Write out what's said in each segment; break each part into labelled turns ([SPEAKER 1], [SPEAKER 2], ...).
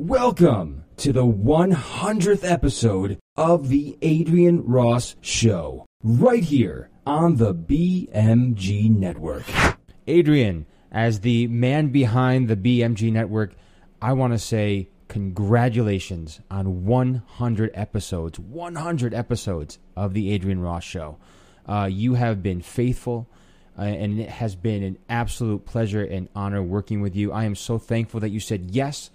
[SPEAKER 1] Welcome to the 100th episode of The Adrienne Ross Show, right here on the BMG Network. Adrienne, as the man behind the BMG Network, I want to say congratulations on 100 episodes, 100 episodes of The Adrienne Ross Show. Uh, you have been faithful. Uh, and it has been an absolute pleasure and honor working with you. I am so thankful that you said yes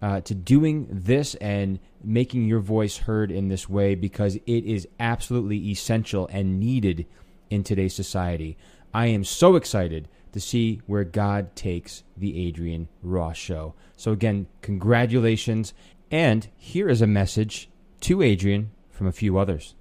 [SPEAKER 1] uh, to doing this and making your voice heard in this way because it is absolutely essential and needed in today's society. I am so excited to see where God takes the Adrienne Ross show. So, again, congratulations. And here is a message to Adrienne from a few others.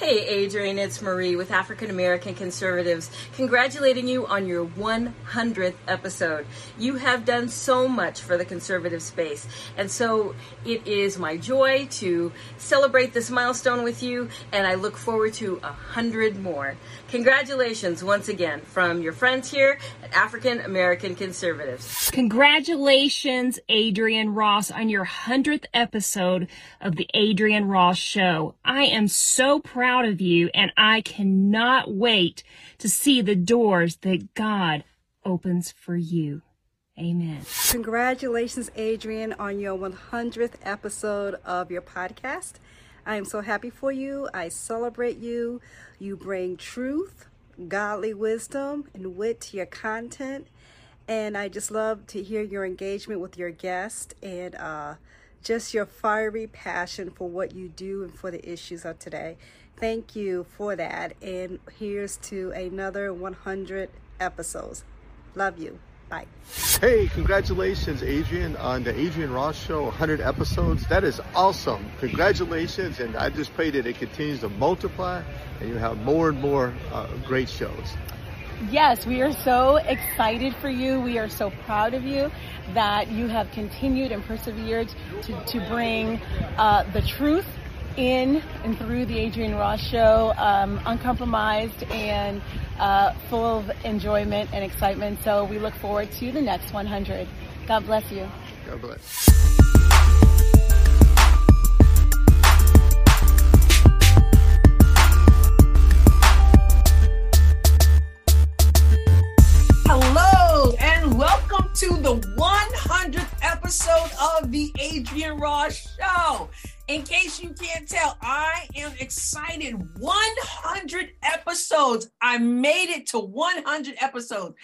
[SPEAKER 2] Hey, Adrienne, it's Marie with African American Conservatives, congratulating you on your 100th episode. You have done so much for the conservative space, and so it is my joy to celebrate this milestone with you, and I look forward to a hundred more. Congratulations once again from your friends here at African American Conservatives.
[SPEAKER 3] Congratulations, Adrienne Ross, on your 100th episode of The Adrienne Ross Show. I am so proud of you, and I cannot wait to see the doors that God opens for you. Amen.
[SPEAKER 4] Congratulations, Adrienne, on your 100th episode of your podcast. I am so happy for you. I celebrate you. You bring truth, godly wisdom, and wit to your content. And I just love to hear your engagement with your guest and uh, just your fiery passion for what you do and for the issues of today. Thank you for that. And here's to another 100 episodes. Love you. Bye.
[SPEAKER 5] Hey, congratulations, Adrienne, on the Adrienne Ross Show, 100 episodes. That is awesome. Congratulations, and I just pray that it continues to multiply and you have more and more uh, great shows.
[SPEAKER 6] Yes, we are so excited for you. We are so proud of you that you have continued and persevered to, to bring uh, the truth in and through the Adrienne Ross Show, um, uncompromised and uh, full of enjoyment and excitement. So we look forward to the next 100. God bless you.
[SPEAKER 5] God bless.
[SPEAKER 7] Hello and welcome to the 100th episode of the Adrienne Ross Show. In case you can't tell, I am excited. 100 episodes. I made it to 100 episodes,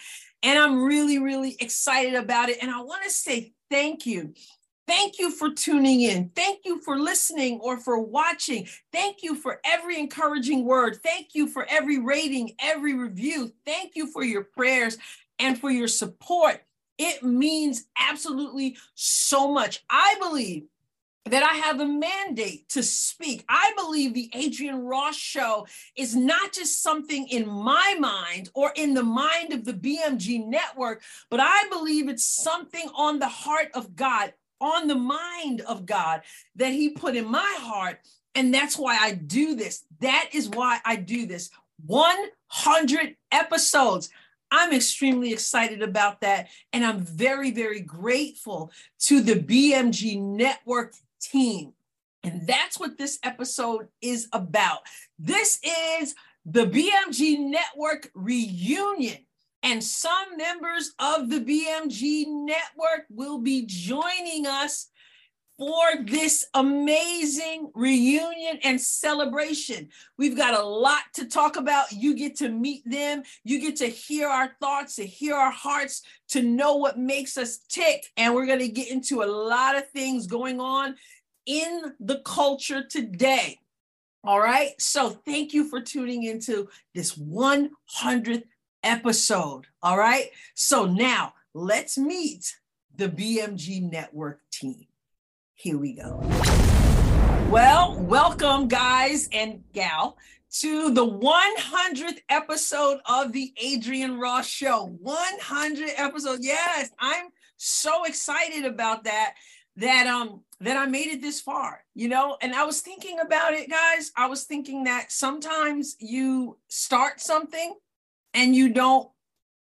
[SPEAKER 7] and I'm really, really excited about it. And I want to say thank you. Thank you for tuning in. Thank you for listening or for watching. Thank you for every encouraging word. Thank you for every rating, every review. Thank you for your prayers and for your support. It means absolutely so much. I believe that I have a mandate to speak. I believe the Adrienne Ross show is not just something in my mind or in the mind of the BMG network, but I believe it's something on the heart of God, on the mind of God that He put in my heart. And that's why I do this. That is why I do this. 100 episodes. I'm extremely excited about that. And I'm very, very grateful to the BMG network team. And that's what this episode is about. This is the BMG Network reunion. And some members of the BMG Network will be joining us for this amazing reunion and celebration. We've got a lot to talk about. You get to meet them, you get to hear our thoughts, to hear our hearts, to know what makes us tick. And we're going to get into a lot of things going on in the culture today. All right. So thank you for tuning into this 100th episode. All right. So now let's meet the BMG Network team. Here we go. Well, welcome, guys and gal, to the 100th episode of the Adrienne Ross Show. 100 episodes. Yes, I'm so excited about that. That um that I made it this far, you know? And I was thinking about it, guys. I was thinking that sometimes you start something and you don't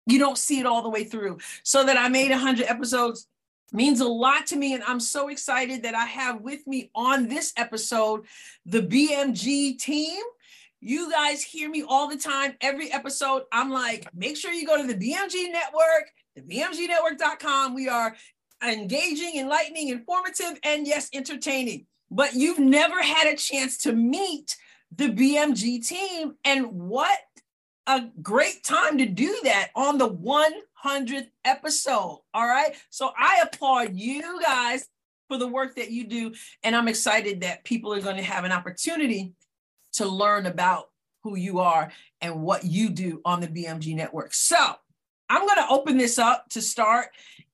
[SPEAKER 7] you don't see it all the way through. So that I made 100 episodes means a lot to me. And I'm so excited that I have with me on this episode the BMG team. You guys hear me all the time, every episode. I'm like, make sure you go to the BMG Network, the BMGnetwork.com. We are engaging, enlightening, informative, and yes, entertaining. But you've never had a chance to meet the BMG team. And what a great time to do that on the 100th episode. All right. So I applaud you guys for the work that you do. And I'm excited that people are going to have an opportunity to learn about who you are and what you do on the BMG network. So I'm going to open this up to start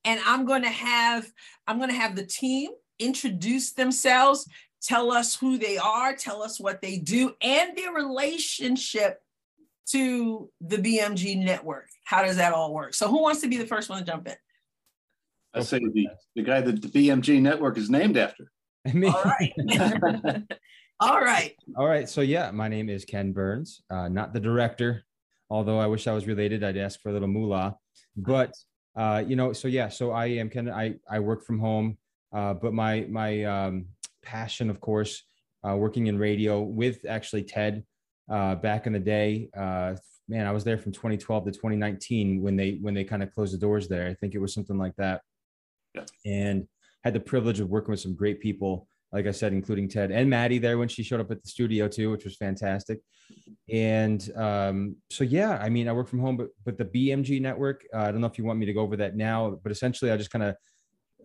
[SPEAKER 7] and I'm going to have I'm going to have the team introduce themselves, tell us who they are, tell us what they do and their relationship to the BMG network. How does that all work? So who wants to be the first one to jump in?
[SPEAKER 8] I say the, the guy that the BMG network is named after.
[SPEAKER 1] Me.
[SPEAKER 7] All right. all right.
[SPEAKER 1] All right. So yeah, my name is Ken Burns, uh, not the director. Although I wish I was related, I'd ask for a little moolah. But uh, you know, so yeah, so I am Ken. I I work from home, uh, but my my um, passion, of course, uh, working in radio with actually Ted uh, back in the day. Man, I was there from 2012 to 2019 when they when they kind of closed the doors there. I think it was something like that.
[SPEAKER 8] Yeah.
[SPEAKER 1] And had the privilege of working with some great people, like I said, including Ted and Maddie there when she showed up at the studio too, which was fantastic. And um, so yeah, I mean, I work from home, but but the BMG network, uh, I don't know if you want me to go over that now, but essentially, I just kind of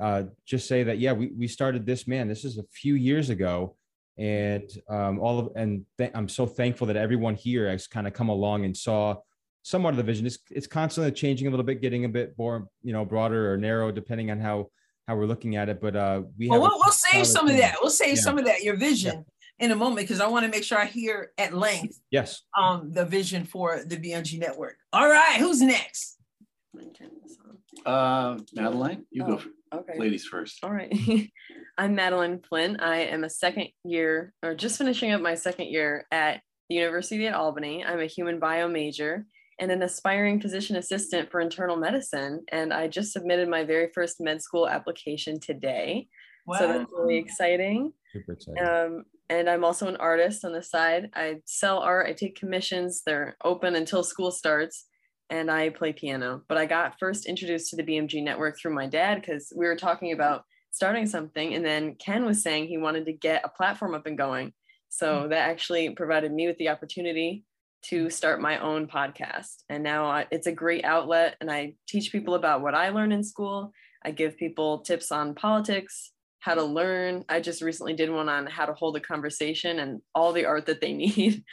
[SPEAKER 1] uh, just say that yeah, we we started this man. This is a few years ago and um, all of and th- I'm so thankful that everyone here has kind of come along and saw somewhat of the vision. It's it's constantly changing a little bit, getting a bit more you know broader or narrow depending on how how we're looking at it. But uh, we
[SPEAKER 7] well,
[SPEAKER 1] have
[SPEAKER 7] we'll, we'll save some of that. We'll save
[SPEAKER 1] Yeah.
[SPEAKER 7] some of that your vision in a moment because I want to make sure I hear at length
[SPEAKER 1] Yes.
[SPEAKER 7] um the vision for the BMG network. All right, who's next?
[SPEAKER 8] Uh, Madeline, you go
[SPEAKER 9] Oh,
[SPEAKER 8] for
[SPEAKER 9] Okay.
[SPEAKER 8] ladies first.
[SPEAKER 9] All right. I'm Madeline Flynn. I am a second year, or just finishing up my second year at the University at Albany. I'm a human bio major and an aspiring physician assistant for internal medicine. And I just submitted my very first med school application today. So that's really exciting.
[SPEAKER 1] Super excited.
[SPEAKER 9] Um, and I'm also an artist on the side. I sell art, I take commissions, they're open until school starts, and I play piano. But I got first introduced to the BMG network through my dad because we were talking about starting something, and then Ken was saying he wanted to get a platform up and going. So mm. that actually provided me with the opportunity to mm. start my own podcast. And now I, it's a great outlet, and I teach people about what I learn in school. I give people tips on politics, how to learn. I just recently did one on how to hold a conversation and all the art that they need.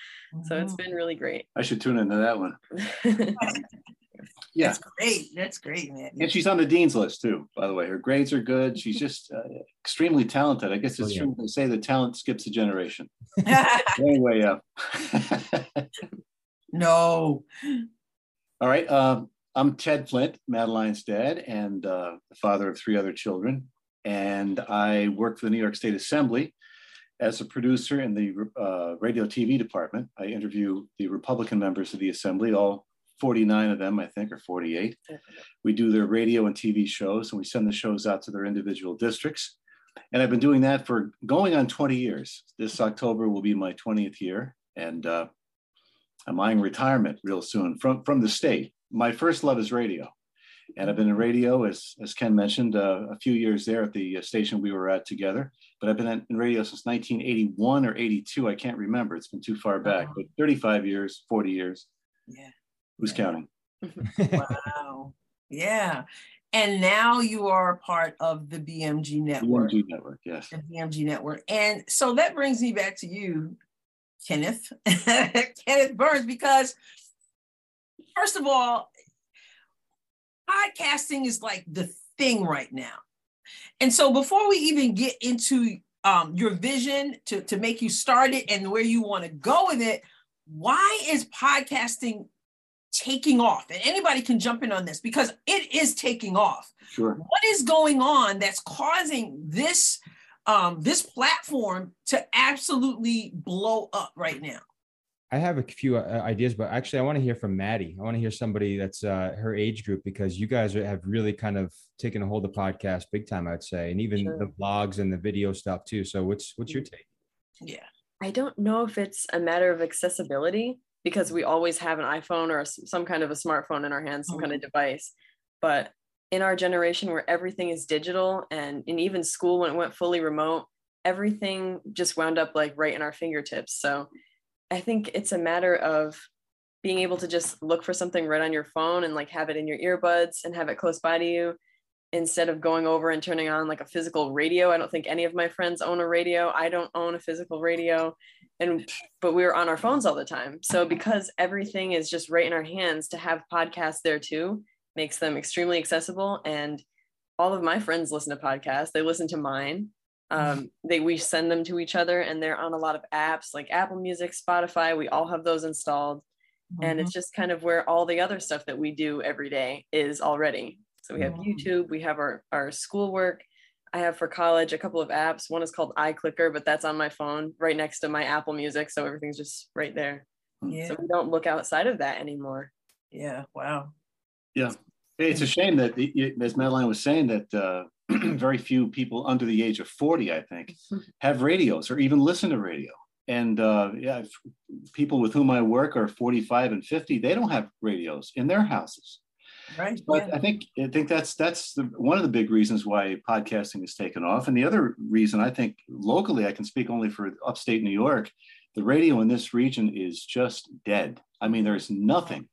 [SPEAKER 9] So it's been really great.
[SPEAKER 8] I should tune into that one. Yeah,
[SPEAKER 7] That's great. That's great, man.
[SPEAKER 8] and she's on the dean's list too. By the way, her grades are good. She's just uh, extremely talented. I guess it's
[SPEAKER 1] Oh, yeah.
[SPEAKER 8] true to say that talent skips a generation. Anyway, uh,
[SPEAKER 7] no.
[SPEAKER 8] all right. Um, I'm Ted Flint, Madeline's dad, and uh, the father of three other children. And I work for the New York State Assembly as a producer in the uh, radio TV department. I interview the Republican members of the Assembly, all 49 of them, I think, or 48. We do their radio and TV shows, and we send the shows out to their individual districts. And I've been doing that for going on 20 years. This October will be my 20th year, and uh, I'm eyeing retirement real soon from, from the state. My first love is radio. And I've been in radio, as, as Ken mentioned, uh, a few years there at the uh, station we were at together. But I've been in radio since 1981 or 82. I can't remember. It's been too far back, but 35 years, 40 years.
[SPEAKER 7] Yeah.
[SPEAKER 8] Who's counting?
[SPEAKER 7] Wow. yeah. And now you are a part of the BMG network.
[SPEAKER 8] BMG Network, yes.
[SPEAKER 7] The BMG network. And so that brings me back to you, Kenneth. Kenneth Burns, because first of all, podcasting is like the thing right now. And so before we even get into um, your vision to, to make you start it and where you want to go with it, why is podcasting taking off? And anybody can jump in on this because it is taking off
[SPEAKER 8] Sure.
[SPEAKER 7] what is going on that's causing this um this platform to absolutely blow up right now
[SPEAKER 1] I have a few uh, ideas, but actually, I want to hear from Maddie. I want to hear somebody that's uh, her age group because you guys have really kind of taken a hold of the podcast big time, I'd say, and even sure. the vlogs and the video stuff too. So, what's what's your take?
[SPEAKER 9] Yeah, I don't know if it's a matter of accessibility because we always have an iPhone or some kind of a smartphone in our hands, some mm-hmm. kind of device. But in our generation where everything is digital and, and even school when it went fully remote, everything just wound up like right in our fingertips. So I think it's a matter of being able to just look for something right on your phone and like have it in your earbuds and have it close by to you instead of going over and turning on like a physical radio. I don't think any of my friends own a radio. I don't own a physical radio. And but we are on our phones all the time. So because everything is just right in our hands to have podcasts there too makes them extremely accessible and all of my friends listen to podcasts. They listen to mine um, they we send them to each other and they're on a lot of apps like apple music spotify we all have those installed mm-hmm. and it's mm-hmm. just kind of where all the other stuff that we do every day is already so we have mm-hmm. youtube we have our our schoolwork i have for college a couple of apps one is called iClicker but that's on my phone right next to my apple music so everything's just right there yeah. so we don't look outside of that anymore
[SPEAKER 7] yeah wow
[SPEAKER 8] yeah it's a shame that as madeline was saying that uh, very few people under the age of 40, I think, have radios or even listen to radio. And uh, yeah, people with whom I work are 45 and 50. They don't have radios in their houses.
[SPEAKER 7] Right.
[SPEAKER 8] But yeah. I think I think that's that's the, one of the big reasons why podcasting has taken off. And the other reason I think locally, I can speak only for upstate New York, the radio in this region is just dead. I mean, there's nothing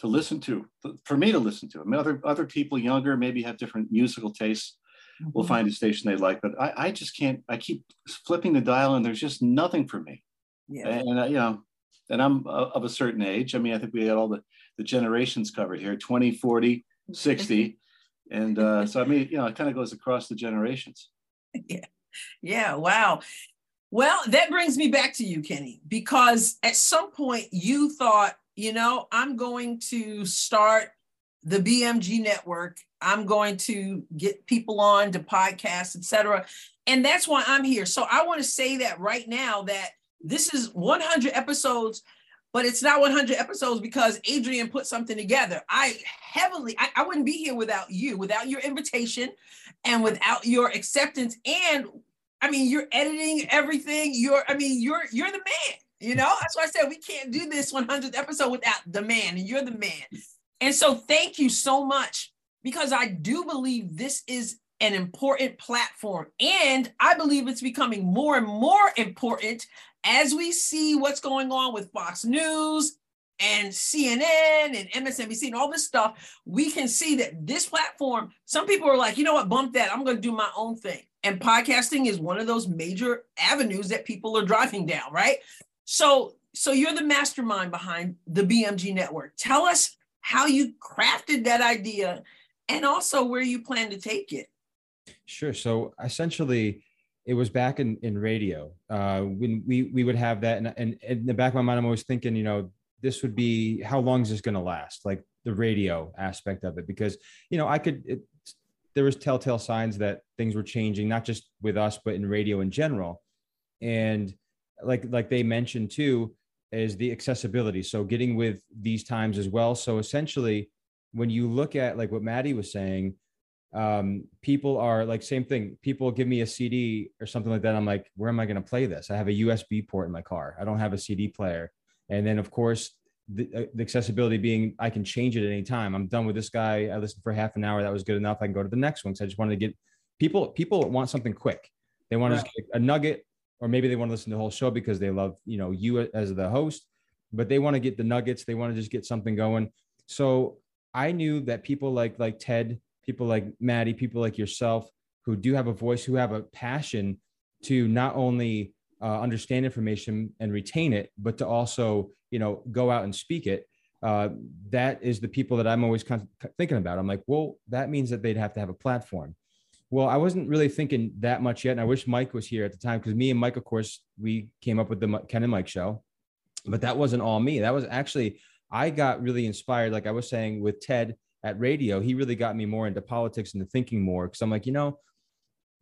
[SPEAKER 8] to listen to for me to listen to. I mean, other other people younger maybe have different musical tastes mm-hmm. will find a station they like. But I, I just can't. I keep flipping the dial, and there's just nothing for me. Yeah. And uh, you know, and I'm uh, of a certain age. I mean, I think we got all the the generations covered here: 20, 40, 60. and uh, so I mean, you know, it kind of goes across the generations.
[SPEAKER 7] Yeah. Yeah. Wow. Well, that brings me back to you, Kenny, because at some point you thought, you know, I'm going to start the BMG network. I'm going to get people on to podcasts, etc. And that's why I'm here. So I want to say that right now that this is 100 episodes, but it's not 100 episodes because Adrienne put something together. I heavily, I, I wouldn't be here without you, without your invitation and without your acceptance. And I mean, you're editing everything. You're, I mean, you're, you're the man. You know, that's why I said we can't do this 100th episode without the man, and you're the man. And so thank you so much because I do believe this is an important platform. And I believe it's becoming more and more important as we see what's going on with Fox News and CNN and MSNBC and all this stuff. We can see that this platform, some people are like, you know what, bump that. I'm going to do my own thing. And podcasting is one of those major avenues that people are driving down, right? So, so you're the mastermind behind the BMG network. Tell us how you crafted that idea and also where you plan to take it.
[SPEAKER 1] Sure. So essentially, it was back in, in radio uh, when we, we would have that. And, and, in the back of my mind, I'm always thinking, you know, this would be how long is this going to last? Like the radio aspect of it, because, you know, I could, it, there was telltale signs that things were changing, not just with us, but in radio in general. And like, like they mentioned too, is the accessibility. So getting with these times as well. So essentially, when you look at like what Maddie was saying, um, people are like same thing. People give me a CD or something like that. I'm like, where am I going to play this? I have a USB port in my car. I don't have a CD player. And then of course, the, uh, the, accessibility being I can change it at any time. I'm done with this guy. I listened for half an hour. That was good enough. I can go to the next one. So I just wanted to get people. People want something quick. They want to get a nugget or maybe they want to listen to the whole show because they love you know you as the host but they want to get the nuggets they want to just get something going. So i knew that people like like ted people like maddie people like yourself who do have a voice who have a passion to not only uh, understand information and retain it but to also you know go out and speak it uh, that is the people that i'm always kind of thinking about. I'm like well that means that they'd have to have a platform well, I wasn't really thinking that much yet. And I wish Mike was here at the time because me and Mike, of course, we came up with the Ken and Mike show, but that wasn't all me. That was actually, I got really inspired, like I was saying with Ted at radio. He really got me more into politics and the thinking more because I'm like, you know,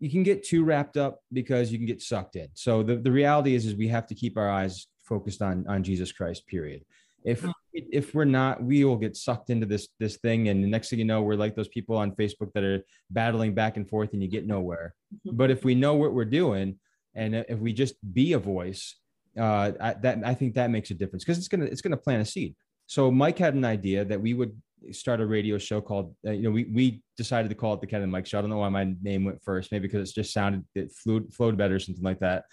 [SPEAKER 1] you can get too wrapped up because you can get sucked in. So the, the reality is, is we have to keep our eyes focused on on Jesus Christ. Period. If if we're not, we will get sucked into this this thing, and the next thing you know, we're like those people on Facebook that are battling back and forth, and you get nowhere. But if we know what we're doing, and if we just be a voice, uh, I, that I think that makes a difference because it's gonna it's gonna plant a seed. So Mike had an idea that we would start a radio show called uh, you know we we decided to call it the Ken and Mike show. I don't know why my name went first, maybe because it just sounded it flowed flowed better or something like that.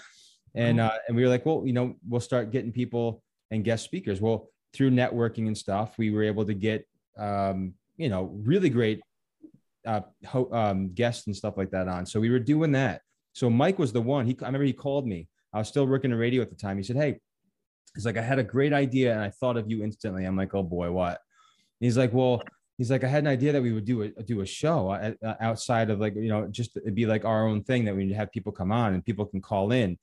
[SPEAKER 1] And uh, and we were like, well, you know, we'll start getting people and guest speakers. Well, through networking and stuff, we were able to get um, you know really great uh, ho- um, guests and stuff like that on. So we were doing that. So Mike was the one. He I remember he called me. I was still working in radio at the time. He said, "Hey, he's like, I had a great idea and I thought of you instantly." I'm like, "Oh boy, what?" he's like, "Well." He's like, I had an idea that we would do a do a show uh, uh, outside of like you know just it'd be like our own thing that we'd have people come on and people can call in.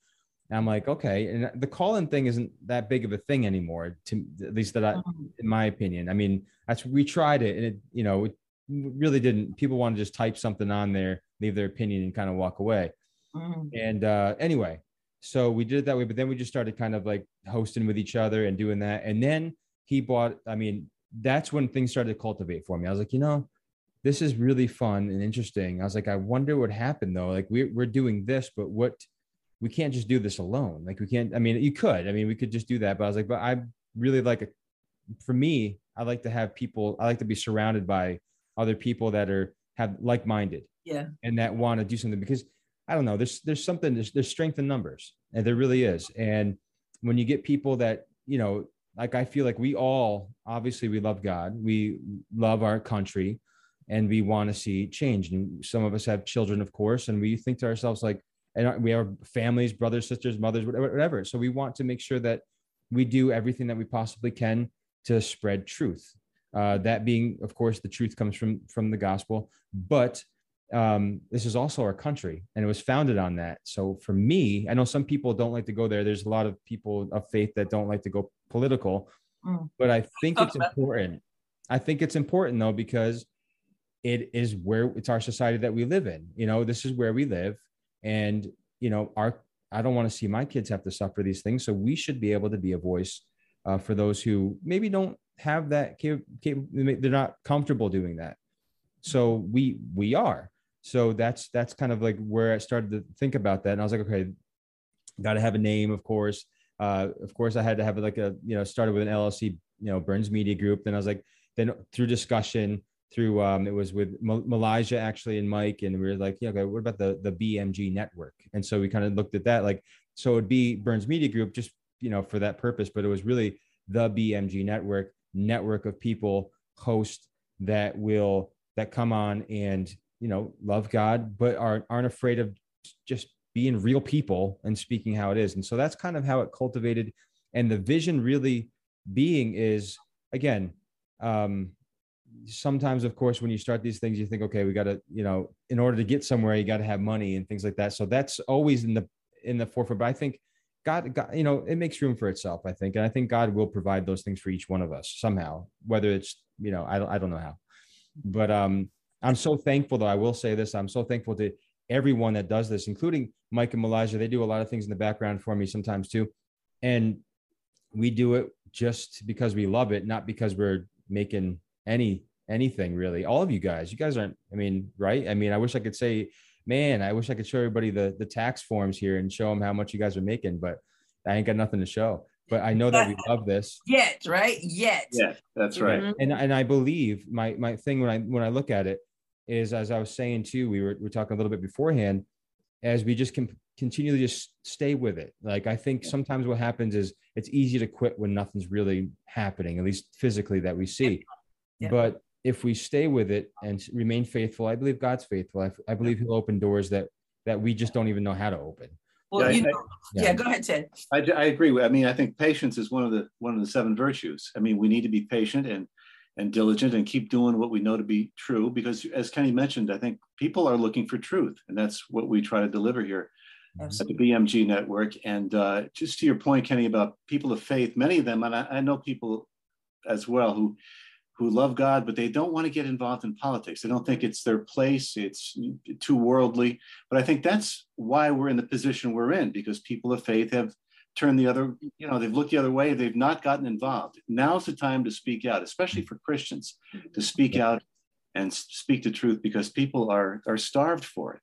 [SPEAKER 1] And I'm like, okay. And the call in thing isn't that big of a thing anymore, to at least that I,
[SPEAKER 7] Mm-hmm.
[SPEAKER 1] in my opinion. I mean, that's we tried it and it, you know, it really didn't. People want to just type something on there, leave their opinion, and kind of walk away.
[SPEAKER 7] Mhm.
[SPEAKER 1] And uh, anyway, so we did it that way. But then we just started kind of like hosting with each other and doing that. And then he bought. I mean, that's when things started to cultivate for me. I was like, you know, this is really fun and interesting. I was like, I wonder what happened though. Like we're we're doing this, but what we can't just do this alone. Like we can't. I mean, you could. I mean, we could just do that. But I was like, but I really like a. For me, I like to have people. I like to be surrounded by other people that are have like minded
[SPEAKER 7] Yeah.
[SPEAKER 1] and that want to do something because I don't know. There's there's something. There's there's strength in numbers, and there really is. And when you get people that you know, like I feel like we all obviously we love God, we love our country, and we want to see change. And some of us have children, of course, and we think to ourselves like, and we have families, brothers, sisters, mothers, whatever. whatever. So we want to make sure that we do everything that we possibly can to spread truth. Uh, that being, of course, the truth comes from from the gospel, but um, this is also our country, and it was founded on that. So for me, I know some people don't like to go there. There's a lot of people of faith that don't like to go political,
[SPEAKER 7] Mm.
[SPEAKER 1] but I think it's important. I think it's important though because it is where it's our society that we live in. You know, this is where we live, and you know, our I don't want to see my kids have to suffer these things. So we should be able to be a voice uh, for those who maybe don't have that. Cap- cap- they're not comfortable doing that. So we we are. So that's that's kind of like where I started to think about that, and I was like, okay, got to have a name, of course. Uh, of course, I had to have like a you know started with an LLC, you know, Burns Media Group. Then I was like, then through discussion, through um, it was with Mal- Malaysia actually and Mike, and we were like, yeah, okay, what about the the BMG network? And so we kind of looked at that, like, so it'd be Burns Media Group, just you know, for that purpose, but it was really the BMG network, network of people, hosts that will that come on and you know love God, but aren't aren't afraid of just being real people and speaking how it is. And so that's kind of how it cultivated. And the vision really being is again, um, sometimes of course when you start these things you think okay we got to you know in order to get somewhere you got to have money and things like that. So that's always in the in the forefront. But i think god, god you know it makes room for itself i think. And i think god will provide those things for each one of us somehow whether it's you know i don't i don't know how. But um i'm so thankful though i will say this i'm so thankful to everyone that does this including mike and malaysia they do a lot of things in the background for me sometimes too. And we do it just because we love it not because we're making any anything really all of you guys you guys aren't i mean right i mean i wish i could say man i wish i could show everybody the the tax forms here and show them how much you guys are making but i ain't got nothing to show but i know that we love this
[SPEAKER 7] Yet, right? Yet.
[SPEAKER 8] Yeah, that's right.
[SPEAKER 9] Mhm.
[SPEAKER 1] and and I believe my my thing when I when I look at it is as I was saying too, we were we were talking a little bit beforehand, as we just can continually just stay with it. Like I think sometimes what happens is it's easy to quit when nothing's really happening, at least physically that we see.
[SPEAKER 7] Yeah.
[SPEAKER 1] But if we stay with it and remain faithful, I believe God's faithful. I, I believe He'll open doors that that we just don't even know how to open.
[SPEAKER 7] Well,
[SPEAKER 8] Yeah,
[SPEAKER 7] you
[SPEAKER 8] I-
[SPEAKER 7] know, yeah.
[SPEAKER 1] Yeah.
[SPEAKER 7] go ahead, Ted.
[SPEAKER 8] I, I agree. I mean, I think patience is one of the one of the seven virtues. I mean, we need to be patient and and diligent and keep doing what we know to be true. Because as Kenny mentioned, I think people are looking for truth, and that's what we try to deliver here at the BMG network. And uh, just to your point, Kenny, about people of faith, many of them, and I, I know people as well who who love God, but they don't want to get involved in politics. They don't think it's their place. It's too worldly. But I think that's why we're in the position we're in, because people of faith have turned the other, you know, they've looked the other way. They've not gotten involved. Now's the time to speak out, especially for Christians, to speak out and speak the truth because people are are starved for it.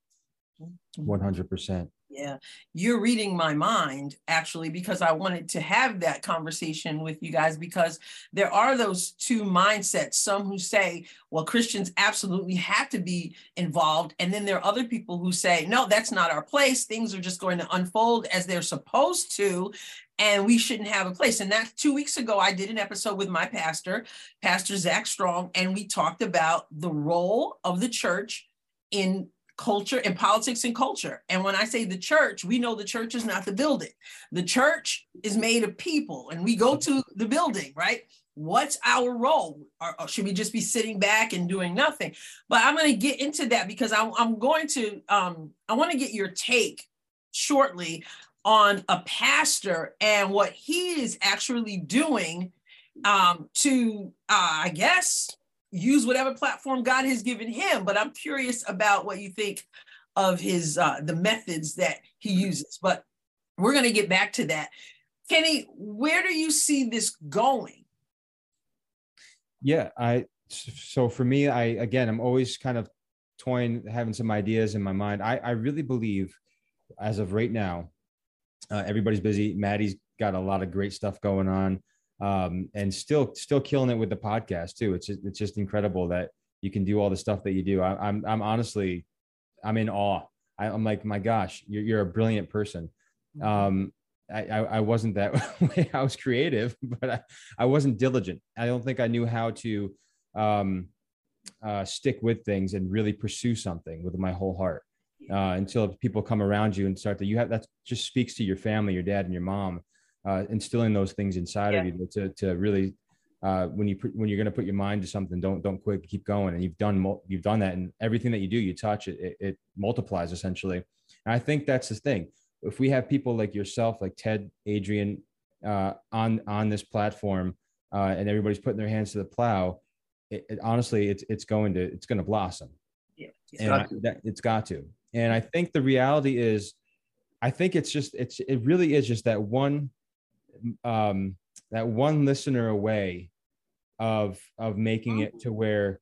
[SPEAKER 1] One hundred percent.
[SPEAKER 7] Yeah, you're reading my mind actually because I wanted to have that conversation with you guys because there are those two mindsets. Some who say, well, Christians absolutely have to be involved. And then there are other people who say, no, that's not our place. Things are just going to unfold as they're supposed to. And we shouldn't have a place. And that two weeks ago, I did an episode with my pastor, Pastor Zach Strong, and we talked about the role of the church in culture and politics and culture. And when I say the church, we know the church is not the building. The church is made of people, and we go to the building, right? What's our role? Or, should we just be sitting back and doing nothing? But I'm going to get into that because I'm, I'm going to, um, I want to get your take shortly on a pastor and what he is actually doing um, to, uh, I guess, use whatever platform God has given him. But I'm curious about what you think of his uh, the methods that he uses. But we're going to get back to that. Kenny, where do you see this going?
[SPEAKER 1] Yeah, I so for me, I again, I'm always kind of toying, having some ideas in my mind. I I really believe, as of right now, uh, everybody's busy. Maddie's got a lot of great stuff going on um, and still still killing it with the podcast too. It's just, it's just incredible that you can do all the stuff that you do. I, am I'm, I'm honestly I'm in awe. I, am like my gosh, you're you're a brilliant person. Mm-hmm. Um, I, I, I wasn't that way. I was creative, but I, I wasn't diligent. I don't think I knew how to um, uh, stick with things and really pursue something with my whole heart. Uh, until people come around you and start to you have that just speaks to your family, your dad and your mom, uh, instilling those things inside yeah. of you to, to really uh, when you when you're going to put your mind to something, don't don't quit, keep going. And you've done you've done that, and everything that you do, you touch it, it, it multiplies essentially. And I think that's the thing. If we have people like yourself, like Ted, Adrienne, uh, on on this platform, uh, and everybody's putting their hands to the plow, it, it, honestly, it's it's going to it's going to blossom.
[SPEAKER 7] Yeah,
[SPEAKER 1] it's and got, I, that, it's got to. And I think the reality is, I think it's just it's it really is just that one um, that one listener away of of making it to where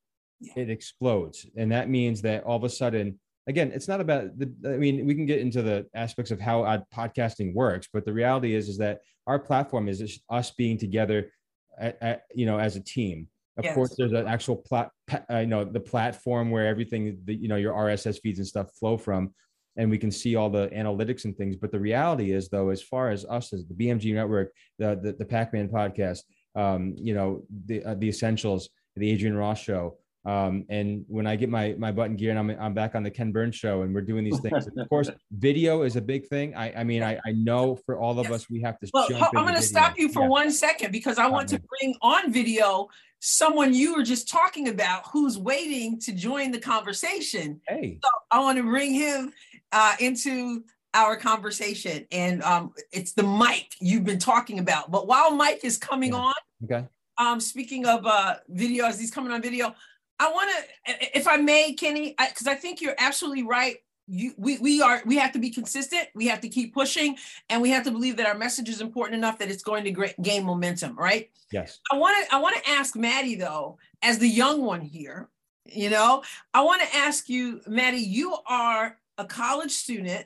[SPEAKER 1] it explodes. And that means that all of a sudden again it's not about the i mean we can get into the aspects of how podcasting works but the reality is is that our platform is us being together at, at, you know as a team. Of yes. course there's an actual plat uh, you know the platform where everything the, you know your rss feeds and stuff flow from and we can see all the analytics and things. But the reality is, though, as far as us as the BMG network, the the, the Pac-Man podcast, um, you know, the uh, the essentials, the Adrienne Ross show. Um, and when I get my my button gear and I'm I'm back on the Ken Burns show and we're doing these things. of course, video is a big thing. I I mean I I know for all of yes. us we have to.
[SPEAKER 7] Well, I'm going to stop you for yeah. one second because I want to bring on video someone you were just talking about who's waiting to join the conversation.
[SPEAKER 1] Hey,
[SPEAKER 7] so I want to bring him uh, into our conversation, and um, it's the Mike you've been talking about. But while Mike is coming yeah. on,
[SPEAKER 1] okay.
[SPEAKER 7] Um, speaking of uh, video, as he's coming on video, I want to, if I may, Kenny, because I, I think you're absolutely right. You, we, we are we have to be consistent we have to keep pushing and we have to believe that our message is important enough that it's going to gain momentum right
[SPEAKER 1] yes
[SPEAKER 7] i want to i want to ask maddie though as the young one here you know i want to ask you maddie you are a college student.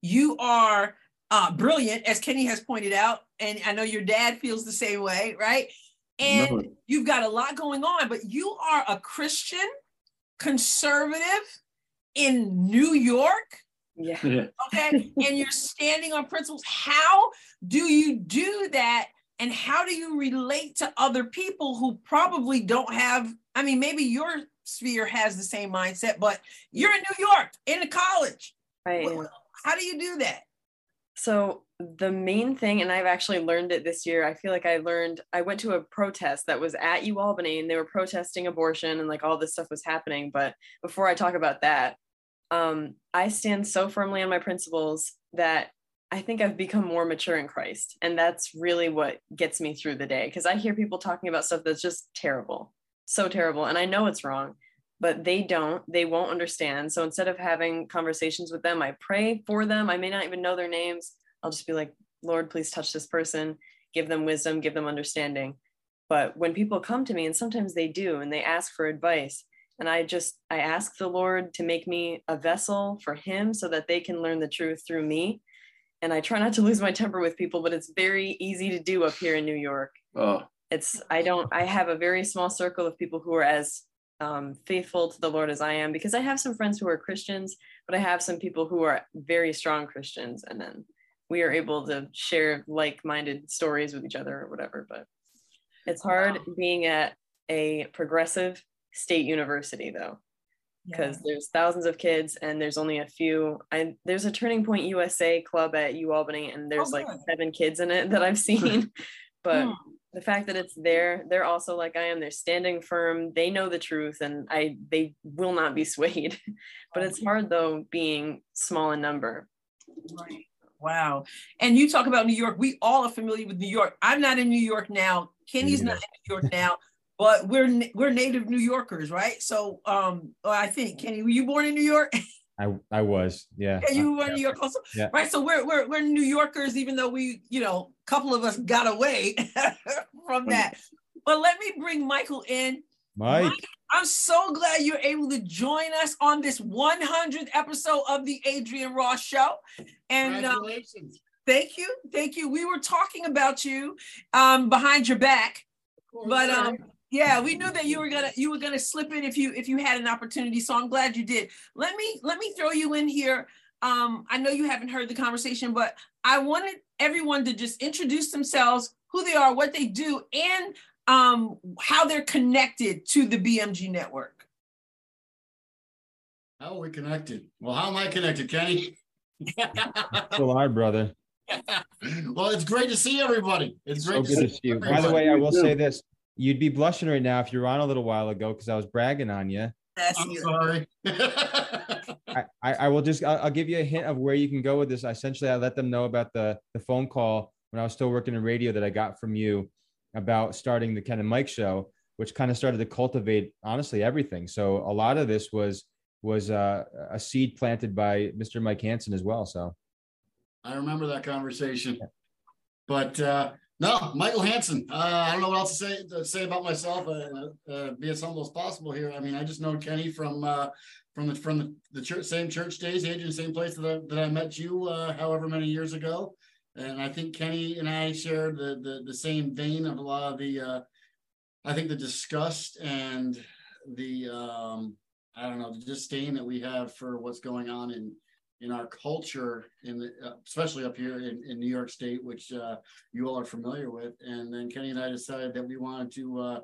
[SPEAKER 7] You are uh, brilliant, as Kenny has pointed out, and I know your dad feels the same way, right? And no. you've got a lot going on, but you are a Christian conservative in New York.
[SPEAKER 9] Yeah.
[SPEAKER 7] Okay. and you're standing on principles. How do you do that? And how do you relate to other people who probably don't have? I mean, maybe your sphere has the same mindset, but you're in New York in a college.
[SPEAKER 9] Right.
[SPEAKER 7] How do you do that?
[SPEAKER 9] So the main thing, and I've actually learned it this year. I feel like I learned. I went to a protest that was at UAlbany, and they were protesting abortion and like all this stuff was happening. But before I talk about that, um, I stand so firmly on my principles that I think I've become more mature in Christ, and that's really what gets me through the day. Because I hear people talking about stuff that's just terrible, so terrible and i know it's wrong but they don't they won't understand so instead of having conversations with them i pray for them i may not even know their names i'll just be like Lord, please touch this person, give them wisdom, give them understanding. But when people come to me, and sometimes they do, and they ask for advice, and I just I ask the Lord to make me a vessel for Him so that they can learn the truth through me. And I try not to lose my temper with people, but it's very easy to do up here in New York.
[SPEAKER 8] Oh,
[SPEAKER 9] It's I don't I have a very small circle of people who are as um, faithful to the Lord as I am because I have some friends who are Christians, but I have some people who are very strong Christians, and then we are able to share like-minded stories with each other or whatever. But it's hard being at a progressive state university though because there's thousands of kids and there's only a few I there's a turning point USA club at U Albany and there's like seven kids in it that I've seen but
[SPEAKER 7] Hmm.
[SPEAKER 9] the fact that it's there they're also like I am they're standing firm they know the truth and I they will not be swayed but it's hard though being small in number
[SPEAKER 7] Right. Wow. And you talk about New York. We all are familiar with New York. I'm not in New York now. Kenny's not in New York now, but we're we're native New Yorkers, right? So um I think Kenny, were you born in New York?
[SPEAKER 1] I I was, yeah.
[SPEAKER 7] Yeah, you were in New York also.
[SPEAKER 1] Yeah.
[SPEAKER 7] Right. So we're we're we're New Yorkers, even though we, you know, a couple of us got away from that. But let me bring Michael in.
[SPEAKER 1] Mike,
[SPEAKER 7] I'm so glad you're able to join us on this 100th episode of the Adrienne Ross Show. And um,
[SPEAKER 10] Congratulations.
[SPEAKER 7] thank you, thank you. We were talking about you um, behind your back, but um, yeah, we knew that you were gonna you were gonna slip in if you if you had an opportunity. So I'm glad you did. Let me let me throw you in here. Um, I know you haven't heard the conversation, but I wanted everyone to just introduce themselves, who they are, what they do, and um, how they're connected to the BMG network.
[SPEAKER 10] How are we connected? Well, how am I connected, Kenny?
[SPEAKER 1] still our brother.
[SPEAKER 10] well, it's great to see everybody. It's
[SPEAKER 1] So
[SPEAKER 10] great
[SPEAKER 1] good to see you. By the way, I will say this: you'd be blushing right now if you were on a little while ago because I was bragging on you.
[SPEAKER 7] That's
[SPEAKER 10] I'm
[SPEAKER 7] you.
[SPEAKER 10] sorry.
[SPEAKER 1] I, I, I will just I'll, I'll give you a hint of where you can go with this. Essentially, I let them know about the the phone call when I was still working in radio that I got from you about starting the Ken and Mike show, which kind of started to cultivate honestly everything. So a lot of this was was uh, a seed planted by Mr. Mike Hansen as well. So
[SPEAKER 10] I remember that conversation. But uh, no, Michael Hansen. Uh, I don't know what else to say to say about myself. Uh, uh, be as humble as possible here. I mean, I just know Kenny from uh, from the from the, the church, same church days, Adrienne, same place that I, that I met you, uh, however many years ago. And I think Kenny and I share the the, the same vein of a lot of the. Uh, I think the disgust and the um, I don't know the disdain that we have for what's going on in in our culture in the uh, especially up here in, in New York State, which uh, you all are familiar with. And then Kenny and I decided that we wanted to uh,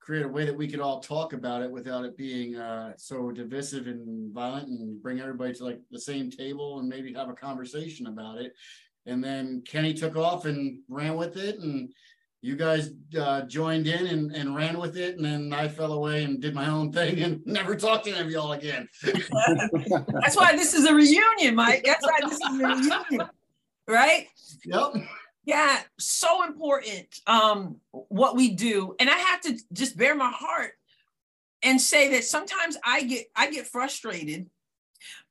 [SPEAKER 10] create a way that we could all talk about it without it being uh, so divisive and violent, and bring everybody to like the same table and maybe have a conversation about it. And then Kenny took off and ran with it, and you guys uh, joined in and, and ran with it, and then I fell away and did my own thing and never talked to any of y'all again.
[SPEAKER 7] That's why this is a reunion, Mike. That's why this is a reunion, right?
[SPEAKER 10] Yep.
[SPEAKER 7] Yeah, so important um what we do. And I have to just bare my heart and say that sometimes I get I get frustrated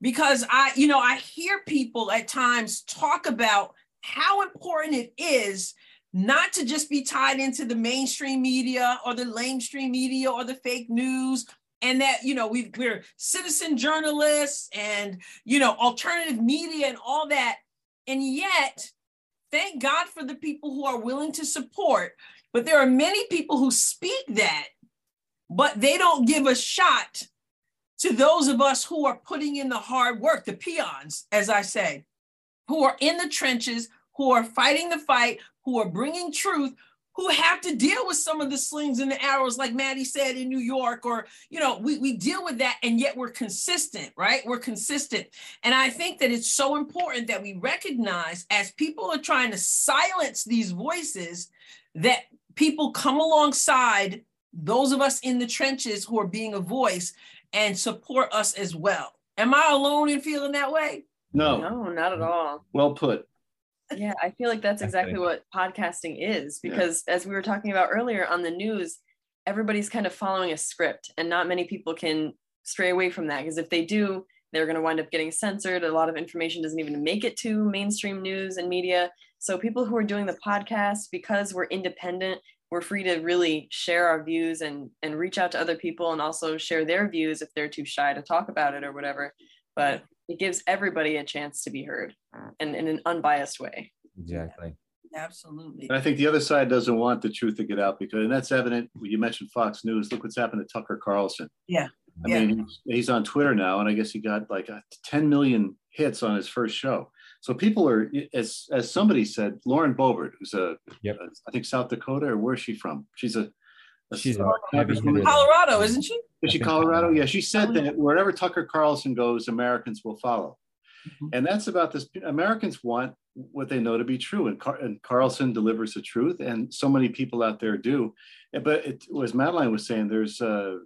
[SPEAKER 7] because I, you know, I hear people at times talk about how important it is not to just be tied into the mainstream media or the lamestream media or the fake news and that you know we we're citizen journalists and you know alternative media and all that. And yet thank god for the people who are willing to support but there are many people who speak that but they don't give a shot to those of us who are putting in the hard work the peons as i say who are in the trenches who are fighting the fight who are bringing truth who have to deal with some of the slings and the arrows, like Maddie said in New York, or, you know, we, we deal with that and yet we're consistent, right? We're consistent. And I think that it's so important that we recognize as people are trying to silence these voices, that people come alongside those of us in the trenches who are being a voice and support us as well. Am I alone in feeling that way?
[SPEAKER 8] No,
[SPEAKER 9] no not at all
[SPEAKER 8] well put.
[SPEAKER 9] Yeah i feel like that's exactly what podcasting is
[SPEAKER 8] Yeah.
[SPEAKER 9] because as we were talking about earlier on the news everybody's kind of following a script and not many people can stray away from that because if they do they're going to wind up getting censored. A lot of information doesn't even make it to mainstream news and media. So people who are doing the podcast, because we're independent, we're free to really share our views and and reach out to other people and also share their views if they're too shy to talk about it or whatever. But it gives everybody a chance to be heard and in an unbiased way.
[SPEAKER 1] Exactly.
[SPEAKER 7] Absolutely.
[SPEAKER 8] And I think the other side doesn't want the truth to get out because, and that's evident. You mentioned Fox News. Look what's happened to Tucker Carlson.
[SPEAKER 7] Yeah.
[SPEAKER 8] I
[SPEAKER 7] yeah.
[SPEAKER 8] mean, he's, he's on Twitter now, and I guess he got like a 10 million hits on his first show. So people are, as as somebody said, Lauren Boebert, who's a,
[SPEAKER 1] Yep.
[SPEAKER 8] a I think South Dakota, or where's she from? She's a, a
[SPEAKER 1] She's a heavy
[SPEAKER 8] congresswoman.
[SPEAKER 1] hitter.
[SPEAKER 7] Colorado, isn't she?
[SPEAKER 8] Is she Colorado? Yeah, she said that wherever Tucker Carlson goes, Americans will follow.
[SPEAKER 7] Mhm.
[SPEAKER 8] And that's about this. Americans want what they know to be true, and, Car- and Carlson delivers the truth, and so many people out there do. But it, as Madeline was saying, there's uh,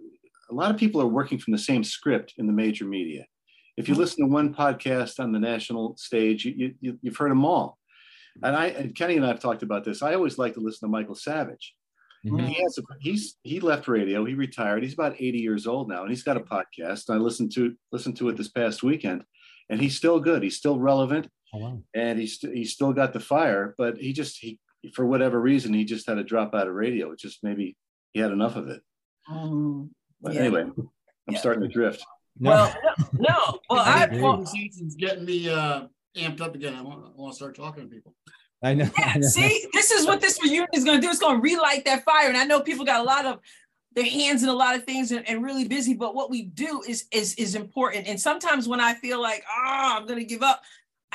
[SPEAKER 8] a lot of people are working from the same script in the major media. If you listen to one podcast on the national stage, you, you, you've heard them all. And I, and Kenny and I have talked about this. I always like to listen to Michael Savage.
[SPEAKER 1] Mhm.
[SPEAKER 8] And he has a, he's he left radio. He retired. He's about 80 years old now, and he's got a podcast. I listened to listened to it this past weekend, and he's still good. He's still relevant,
[SPEAKER 1] Oh, wow.
[SPEAKER 8] and he's st- he's still got the fire. But he just he for whatever reason he just had to drop out of radio. It just maybe he had enough of it.
[SPEAKER 7] Mm.
[SPEAKER 8] But
[SPEAKER 7] Yeah.
[SPEAKER 8] anyway, I'm
[SPEAKER 7] Yeah.
[SPEAKER 8] starting to drift.
[SPEAKER 1] No.
[SPEAKER 7] Well, no, no. Well,
[SPEAKER 1] I
[SPEAKER 7] I,
[SPEAKER 1] agree.
[SPEAKER 7] well,
[SPEAKER 10] Conversation's getting me uh, amped up again. I want, I want to start talking to people.
[SPEAKER 1] I know. I
[SPEAKER 7] Yeah,
[SPEAKER 1] know.
[SPEAKER 7] see, this is what this reunion is going to do. It's going to relight that fire. And I know people got a lot of their hands in a lot of things and, and really busy, but what we do is is is important. And sometimes when I feel like, ah, I'm going to give up,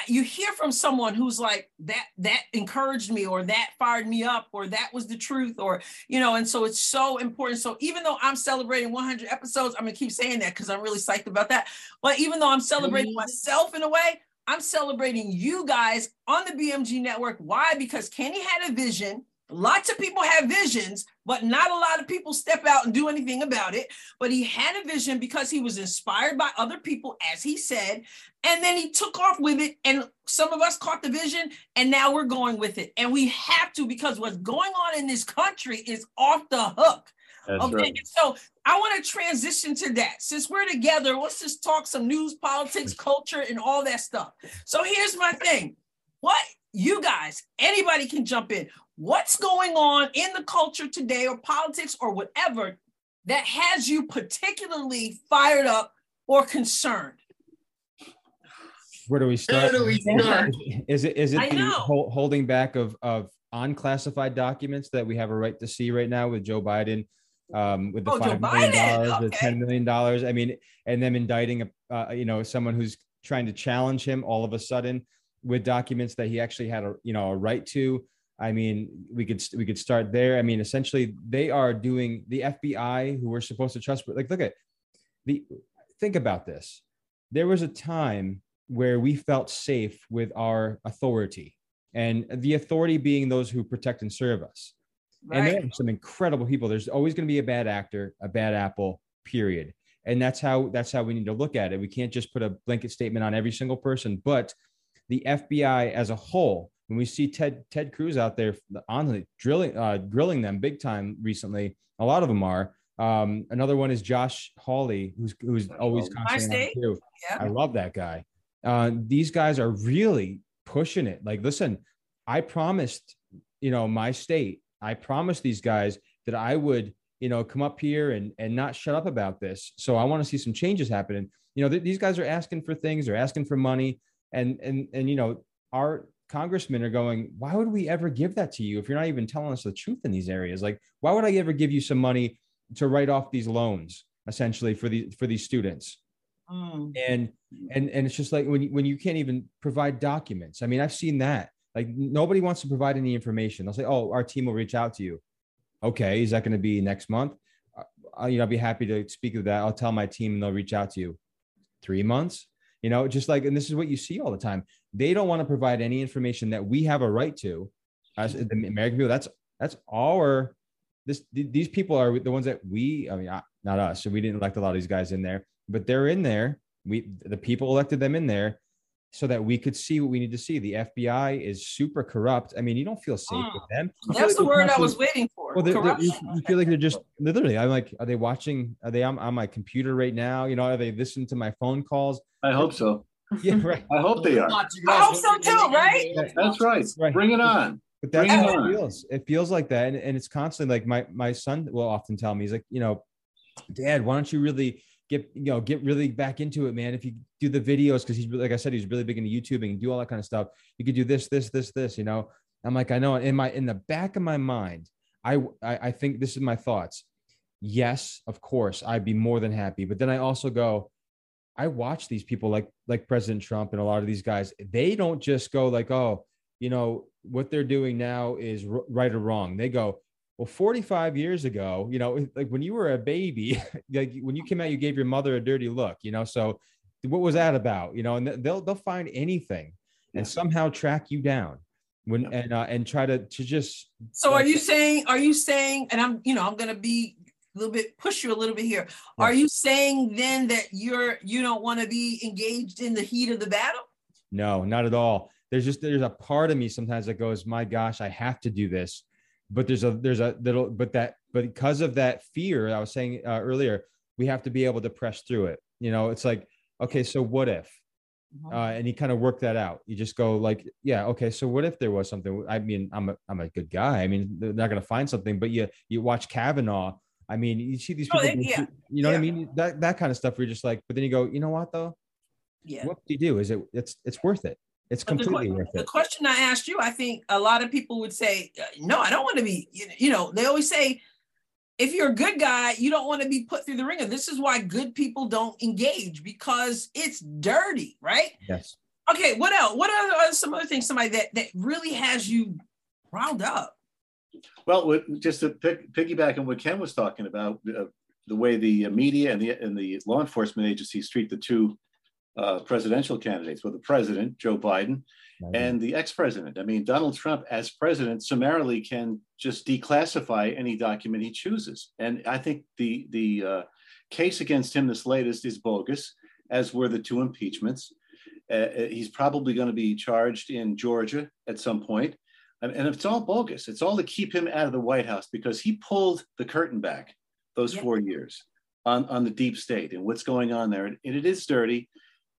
[SPEAKER 7] you hear from someone who's like that that encouraged me or that fired me up or that was the truth or you know and so it's so important so even though i'm celebrating 100 episodes i'm gonna keep saying that because i'm really psyched about that but even though i'm celebrating myself in a way i'm celebrating you guys on the bmg network. Why? Because kenny had a vision. Lots of people have visions but not a lot of people step out and do anything about it. But he had a vision because he was inspired by other people as he said and then he took off with it and some of us caught the vision and now we're going with it. And we have to because what's going on in this country is off the hook
[SPEAKER 8] That's
[SPEAKER 7] okay
[SPEAKER 8] right.
[SPEAKER 7] so i want to transition to that since we're together let's just talk some news politics mm. culture and all that stuff so here's my thing what you guys anybody can jump in what's going on in the culture today or politics or whatever that has you particularly fired up or concerned
[SPEAKER 1] Where do we start?
[SPEAKER 10] Where do we start?
[SPEAKER 1] Is it is
[SPEAKER 7] I
[SPEAKER 1] it the
[SPEAKER 7] know.
[SPEAKER 1] holding back of of unclassified documents that we have a right to see right now with Joe Biden, um, with the
[SPEAKER 7] Oh,
[SPEAKER 1] five million dollars, the ten million dollars? I mean, and them indicting a uh, you know someone who's trying to challenge him all of a sudden with documents that he actually had a you know a right to. I mean, we could we could start there. I mean, essentially, they are doing the FBI, who we're supposed to trust. But like, look at the think about this. There was a time where we felt safe with our authority, and the authority being those who protect and serve us. And there
[SPEAKER 7] right
[SPEAKER 1] are some incredible people. There's always going to be a bad actor, a bad apple, period. And that's how that's how we need to look at it. We can't just put a blanket statement on every single person, but the FBI as a whole. When we see Ted Ted Cruz out there on the drilling uh, grilling them big time recently, a lot of them are. Um, another one is Josh Hawley, who's who's always constantly too.
[SPEAKER 7] yeah
[SPEAKER 1] I love that guy. Uh, these guys are really pushing it. Like, listen, I promised, you know, my state, I promised these guys that I would, you know, come up here and and not shut up about this. So I want to see some changes happening. You know, th- these guys are asking for things, they're asking for money, and and and you know, our congressmen are going, why would we ever give that to you if you're not even telling us the truth in these areas? Like, why would I ever give you some money to write off these loans essentially for these for these students?
[SPEAKER 7] Mm.
[SPEAKER 1] and and and it's just like when you, when you can't even provide documents i mean i've seen that like nobody wants to provide any information. They'll say oh our team will reach out to you. Okay is that going to be next month? Uh, you know i'll be happy to speak of that. I'll tell my team and they'll reach out to you. Three months? You know just like and this is what you see all the time. They don't want to provide any information that we have a right to as the american people. That's that's our this these people are the ones that we i mean uh, not us so we didn't elect a lot of these guys in there but they're in there. We the people elected them in there so that we could see what we need to see. The FBI is super corrupt. I mean, you don't feel safe
[SPEAKER 7] Mm.
[SPEAKER 1] with them. You
[SPEAKER 7] That's
[SPEAKER 1] like
[SPEAKER 7] the word I was waiting for.
[SPEAKER 1] well, they're, they're- you, you feel like they're just literally. I'm like, are they watching? Are they on, on my computer right now? You know, are they listening to my phone calls?
[SPEAKER 8] I hope so.
[SPEAKER 1] Yeah, right.
[SPEAKER 8] I hope they are.
[SPEAKER 7] I hope so too, right?
[SPEAKER 8] That's right.
[SPEAKER 1] Right.
[SPEAKER 8] Bring it on.
[SPEAKER 1] But that's
[SPEAKER 8] Bring it
[SPEAKER 1] how
[SPEAKER 8] on.
[SPEAKER 1] it feels. It feels like that, and, and it's constantly like my my son will often tell me, he's like, you know, Dad, why don't you really get you know get really back into it, man? If you do the videos, because he's like I said, he's really big into YouTube and do all that kind of stuff. You could do this, this, this, this. You know, I'm like, I know. In my in the back of my mind, I I, I think this is my thoughts. Yes, of course, I'd be more than happy. But then I also go, I watch these people like like President Trump and a lot of these guys. They don't just go like, oh, you know, what they're doing now is right or wrong. They go, well, 45 years ago, you know, like when you were a baby, like when you came out, you gave your mother a dirty look, you know. So what was that about? You know, and they'll they'll find anything and somehow track you down when and uh, and try to to just
[SPEAKER 7] So are you saying, are you saying, and I'm, you know, I'm gonna be a little bit, push you a little bit here. Are you saying then that you're, you don't want to be engaged in the heat of the battle?
[SPEAKER 1] No, not at all. There's just there's a part of me sometimes that goes, my gosh, I have to do this. But there's a there's a little but that but because of that fear I was saying uh, earlier, we have to be able to press through it. You know, it's like, okay, so what if? Uh, and you kind of work that out. You just go like, yeah, okay. So what if there was something? I mean, I'm a I'm a good guy. I mean, they're not gonna find something. But you you watch Kavanaugh. I mean, you see these
[SPEAKER 7] Oh,
[SPEAKER 1] people. go
[SPEAKER 7] yeah,
[SPEAKER 1] You know what I mean? That that kind of stuff. Where you're just like, but then you go, you know what though?
[SPEAKER 7] Yeah.
[SPEAKER 1] What do you do? Is it? It's it's worth it. It's
[SPEAKER 7] But the,
[SPEAKER 1] completely
[SPEAKER 7] que-
[SPEAKER 1] worth
[SPEAKER 7] the question I asked you, I think a lot of people would say, uh, no, I don't want to be, you- you know, they always say, if you're a good guy, you don't want to be put through the ringer. This is why good people don't engage because it's dirty, right?
[SPEAKER 1] Yes.
[SPEAKER 7] Okay, what else? What are, are some other things, somebody that, that really has you riled up?
[SPEAKER 8] Well, just to pick, piggyback on what Ken was talking about, uh, the way the media and the and the law enforcement agencies treat the two uh, presidential candidates, well, the president Joe Biden and the ex-president. I mean, Donald Trump, as president, summarily can just declassify any document he chooses, and I think the the uh, case against him, this latest, is bogus, as were the two impeachments. Uh, he's probably going to be charged in Georgia at some point. And, and it's all bogus. It's all to keep him out of the White House because he pulled the curtain back those four years on, on the deep state and what's going on there. And it is dirty.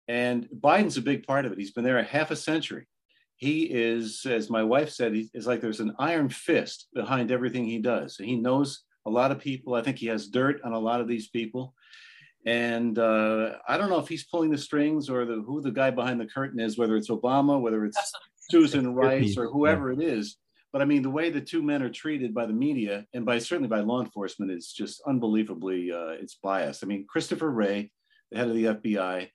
[SPEAKER 8] And Biden's a big part of it. He's been there a half a century. He is, as my wife said, he is like there's an iron fist behind everything he does. He knows a lot of people. I think he has dirt on a lot of these people. And uh, I don't know if he's pulling the strings or the, who the guy behind the curtain is, whether it's Obama, whether it's Susan Rice or whoever it is. But I mean, the way the two men are treated by the media and by certainly by law enforcement is just unbelievably uh, it's biased. I mean, Christopher Wray, the head of the FBI,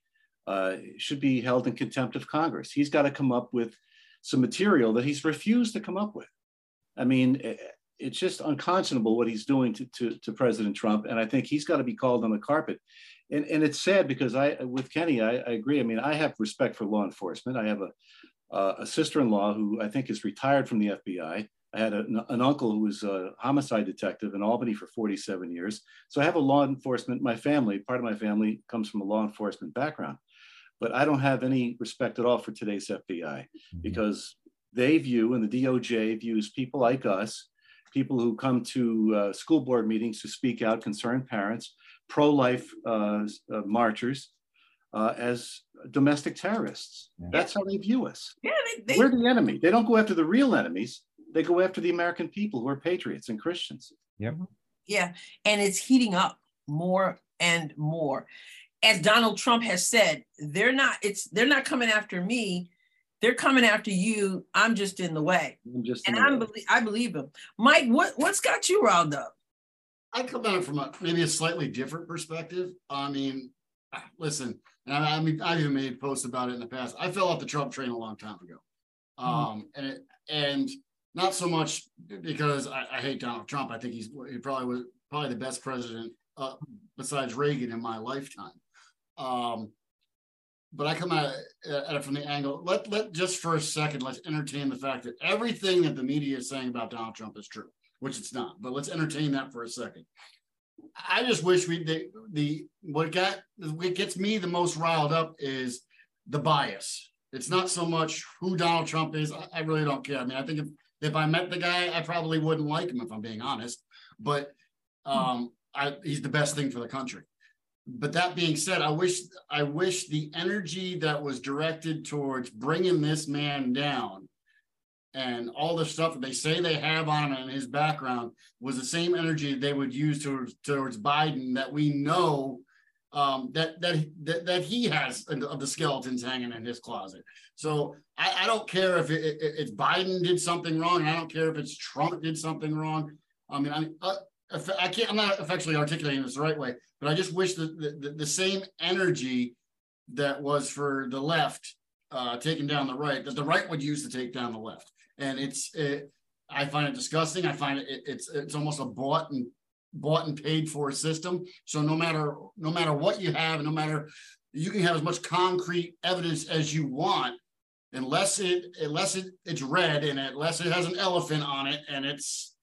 [SPEAKER 8] uh, should be held in contempt of Congress. He's got to come up with some material that he's refused to come up with. I mean, it's just unconscionable what he's doing to, to, to President Trump, and I think he's got to be called on the carpet. And, and it's sad because I, with Kenny, I, I agree. I mean, I have respect for law enforcement. I have a uh, a sister-in-law who I think is retired from the FBI. I had a, an uncle who was a homicide detective in Albany for 47 years. So I have a law enforcement. My family, part of my family, comes from a law enforcement background, but I don't have any respect at all for today's FBI because they view and the DOJ views people like us, people who come to uh, school board meetings to speak out, concerned parents, pro-life uh, uh, marchers, uh, as domestic terrorists. That's how they view us.
[SPEAKER 7] Yeah, they,
[SPEAKER 8] We're the enemy. They don't go after the real enemies. They go after the American people who are patriots and Christians.
[SPEAKER 1] Yep.
[SPEAKER 7] Yeah, and it's heating up more and more. As Donald Trump has said, they're not it's they're not coming after me. They're coming after you. I'm just in the way.
[SPEAKER 8] I'm just
[SPEAKER 7] and I'm belie- I believe him. Mike, what what's got you riled up?
[SPEAKER 10] I come at it from a maybe a slightly different perspective. I mean, listen, and I, I mean, I've even made posts about it in the past. I fell off the Trump train a long time ago, um, and it, and not so much because I, I hate Donald Trump. I think he's he probably was probably the best president uh, besides Reagan in my lifetime. Um, but I come at it, at it from the angle. Let let just for a second, let's entertain the fact that everything that the media is saying about Donald Trump is true, which it's not. But let's entertain that for a second. I just wish we the, the what got what gets me the most riled up is the bias It's not so much who Donald Trump is. I, I really don't care. I mean, I think if if I met the guy, I probably wouldn't like him if I'm being honest. But um, I, he's the best thing for the country. But that being said, I wish I wish the energy that was directed towards bringing this man down and all the stuff that they say they have on him and his background was the same energy they would use towards, towards Biden that we know um, that, that that that he has of the skeletons hanging in his closet. So I, I don't care if it, it, it's Biden did something wrong, I don't care if it's Trump did something wrong. I mean, I, uh, I can't. I'm not effectually articulating this the right way, but I just wish that the, the, same energy that was for the left uh, taking down the right that the right would use to take down the left and it's it, I find it disgusting. I find it, it it's it's almost a bought and bought and paid for system. So no matter no matter what you have, no matter you can have as much concrete evidence as you want, unless it unless it, it's red and unless it has an elephant on it and it's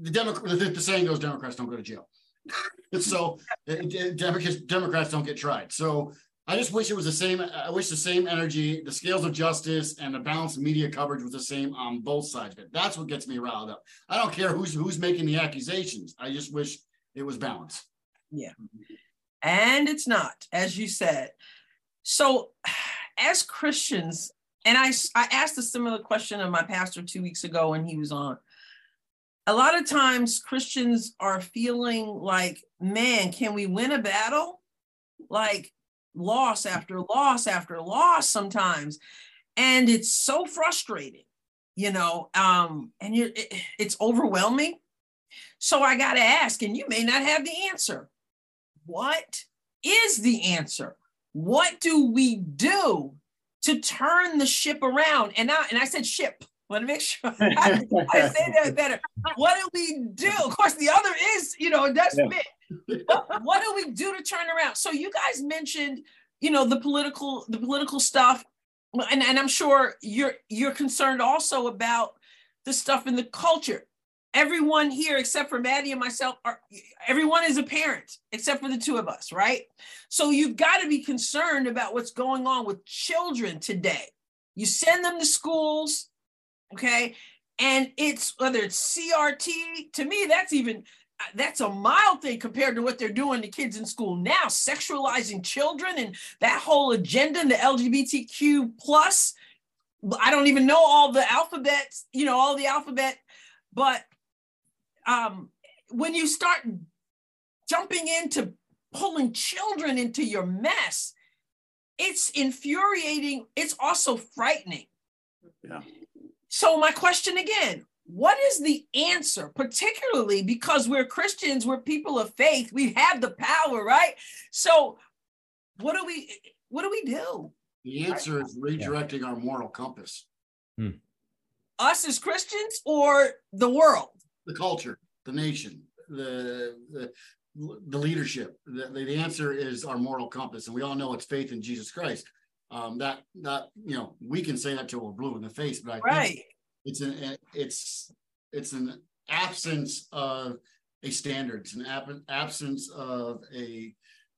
[SPEAKER 10] the Democrat the, the saying goes Democrats don't go to jail. so uh, uh, Democrats Democrats don't get tried. So I just wish it was the same. I wish the same energy, the scales of justice, and the balanced media coverage was the same on both sides it. That's what gets me riled up. I don't care who's who's making the accusations. I just wish it was balanced.
[SPEAKER 7] Yeah, and it's not, as you said. So, as Christians, and I I asked a similar question of my pastor two weeks ago when he was on. A lot of times, Christians are feeling like, man, can we win a battle? Like loss after loss after loss sometimes. And it's so frustrating you know um and you it, it's overwhelming. So i got to ask and you may not have the answer. What is the answer? What do we do to turn the ship around? And I, and I said ship want to make sure I, I say that better. What do we do? Of course, the other is, you know, that's yeah. it. But what do we do to turn around? So you guys mentioned, you know, the political, the political stuff, and, and I'm sure you're you're concerned also about the stuff in the culture. Everyone here, except for Maddie and myself, are everyone is a parent, except for the two of us, right? So you've got to be concerned about what's going on with children today. You send them to schools, Okay. And it's whether it's CRT, to me, that's even that's a mild thing compared to what they're doing to kids in school now, sexualizing children and that whole agenda and the LGBTQ plus. I don't even know all the alphabets, you know, all the alphabet, but um, when you start jumping into pulling children into your mess, it's infuriating. It's also frightening.
[SPEAKER 8] Yeah.
[SPEAKER 7] So, my question again what is the answer, particularly because we're Christians, we're people of faith, we have the power, right? So, what do we what do we do?
[SPEAKER 10] The answer is redirecting yeah. our moral compass.
[SPEAKER 7] Hmm. Us as Christians or the world?
[SPEAKER 10] The culture, the nation, the the, the leadership. The, the answer is our moral compass, and we all know it's faith in Jesus Christ um, that that you know we can say that till we're blue in the face, but I right. think it's an it's it's an absence of a standard. It's an ab- absence of a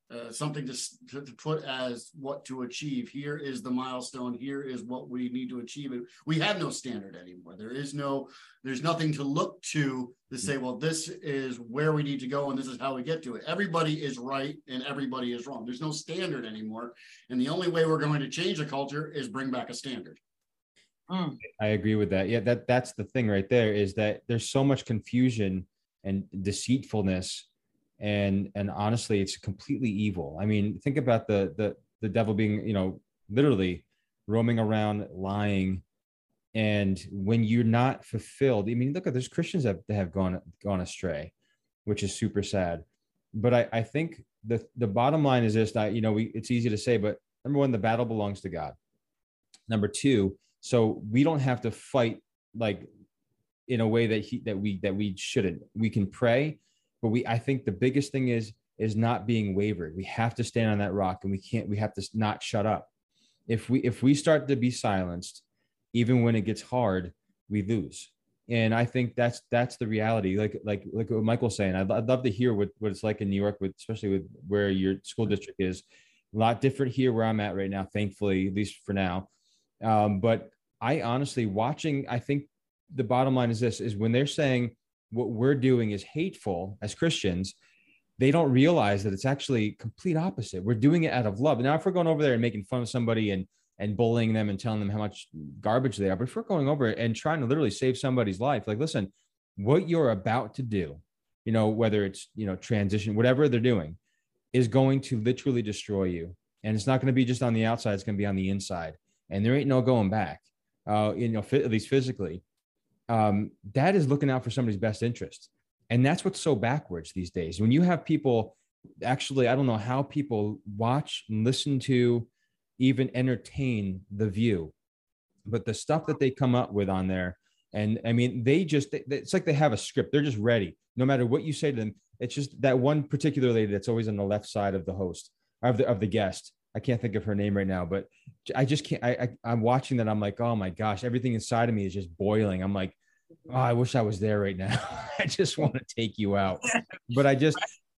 [SPEAKER 10] uh, something to, to, to put as what to achieve. Here is the milestone. Here is what we need to achieve. It. We have no standard anymore. There is no, there's nothing to look to to say, well, this is where we need to go and this is how we get to it. Everybody is right and everybody is wrong. There's no standard anymore. And the only way we're going to change the culture is bring back a standard.
[SPEAKER 1] Mm. I agree with that. Yeah, that that's the thing right there is that there's so much confusion and deceitfulness and and honestly it's completely evil. I mean think about the the the devil being you know literally roaming around lying. And when you're not fulfilled i mean look at there's christians that, that have gone gone astray which is super sad. But i i think the the bottom line is this that you know we it's easy to say but number one the battle belongs to god. Number two so we don't have to fight like in a way that he that we that we shouldn't. We can pray but we i think the biggest thing is is not being wavered. We have to stand on that rock and we can't we have to not shut up. If we if we start to be silenced even when it gets hard we lose. And i think that's that's the reality. Like like like what michael's saying i'd, I'd love to hear what, what it's like in new york with especially with where your school district is. A lot different here where I'm at right now, thankfully, at least for now. Um, but I honestly watching, I think the bottom line is this is when they're saying what we're doing is hateful as Christians, they don't realize that it's actually complete opposite. We're doing it out of love. Now, if we're going over there and making fun of somebody and and bullying them and telling them how much garbage they are, but if we're going over and trying to literally save somebody's life, like listen, what you're about to do, you know, whether it's you know transition, whatever they're doing, is going to literally destroy you. And it's not going to be just on the outside; it's going to be on the inside. And there ain't no going back. Uh, you know, at least physically. Um, that is looking out for somebody's best interest. And that's what's so backwards these days. When you have people, actually, I don't know how people watch listen to, even entertain The View, but the stuff that they come up with on there, and I mean, they just, it's like they have a script. They're just ready. No matter what you say to them, it's just that one particular lady that's always on the left side of the host, of the, of the guest. I can't think of her name right now, but I just can't. I, I am watching that. I'm like, oh my gosh, everything inside of me is just boiling. I'm like, oh, I wish I was there right now. I just want to take you out. But I just,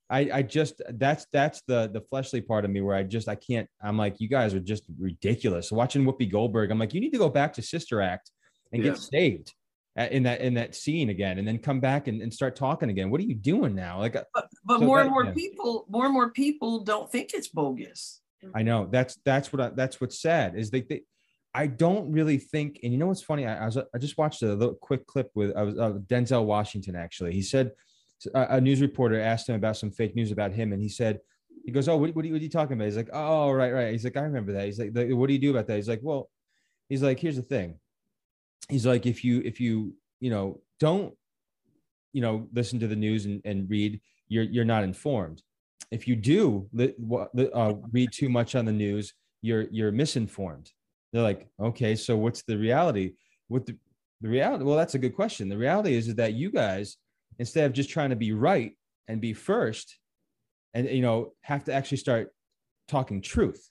[SPEAKER 1] I, I just that's that's the the fleshly part of me where I just I can't. I'm like, you guys are just ridiculous. Watching Whoopi Goldberg, I'm like, you need to go back to Sister Act and yeah. get saved in that in that scene again and then come back and, and start talking again what are you doing now like
[SPEAKER 7] uh, but, but so more that, and more yeah. people more and more people don't think it's bogus
[SPEAKER 1] i know that's that's what I, that's what's sad is they, they I don't really think, and you know what's funny? I, I was I just watched a little quick clip with I was uh, Denzel Washington. Actually, he said a, a, news reporter asked him about some fake news about him, and he said he goes, "Oh, what, what, are, you, what are you talking about?" He's like, "Oh, right, right." He's like, "I remember that." He's like, "What do you do about that?" He's like, "Well," he's like, "Here's the thing." He's like, "If you if you you know don't you know listen to the news and, and read, you're you're not informed. If you do uh, read too much on the news, you're you're misinformed." They're like, okay, so what's the reality? What the, the reality? Well, that's a good question. The reality is, is that you guys, instead of just trying to be right and be first, and you know, have to actually start talking truth.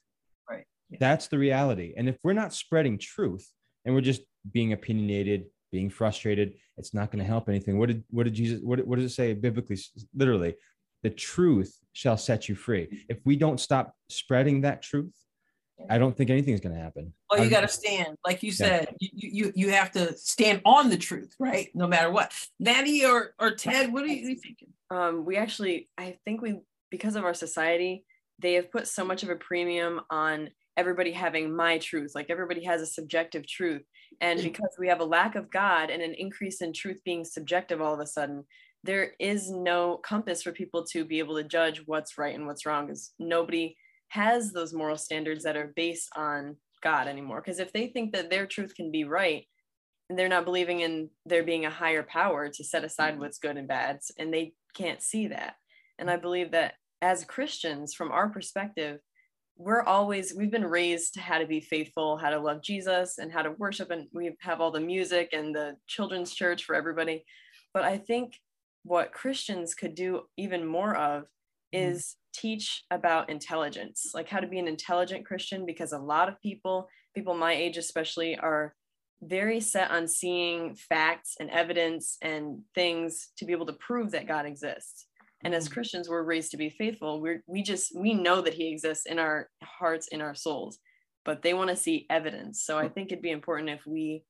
[SPEAKER 7] Right.
[SPEAKER 1] Yeah. That's the reality. And if we're not spreading truth and we're just being opinionated, being frustrated, it's not going to help anything. What did what did Jesus what, what does it say biblically? Literally, the truth shall set you free. If we don't stop spreading that truth, I don't think anything's going to happen.
[SPEAKER 7] Well, you got to stand, like you said, yeah. you, you you have to stand on the truth, right? No matter what. Natty or or Ted, what are you thinking?
[SPEAKER 9] Um, we actually, I think we because of our society, they have put so much of a premium on everybody having my truth. Like everybody has a subjective truth, and because we have a lack of God and an increase in truth being subjective, all of a sudden, there is no compass for people to be able to judge what's right and what's wrong. because nobody has those moral standards that are based on God anymore. Because if they think that their truth can be right, and they're not believing in there being a higher power to set aside mm-hmm. what's good and bad, and they can't see that. And I believe that as Christians, from our perspective, we're always we've been raised to how to be faithful, how to love Jesus, and how to worship, and we have all the music and the children's church for everybody. But I think what Christians could do even more of mm-hmm. is teach about intelligence, like how to be an intelligent Christian, because a lot of people, people my age especially, are very set on seeing facts and evidence and things to be able to prove that God exists. And as mm-hmm. Christians, we're raised to be faithful. We're we just we know that He exists in our hearts, in our souls, but they want to see evidence. So I think it'd be important if we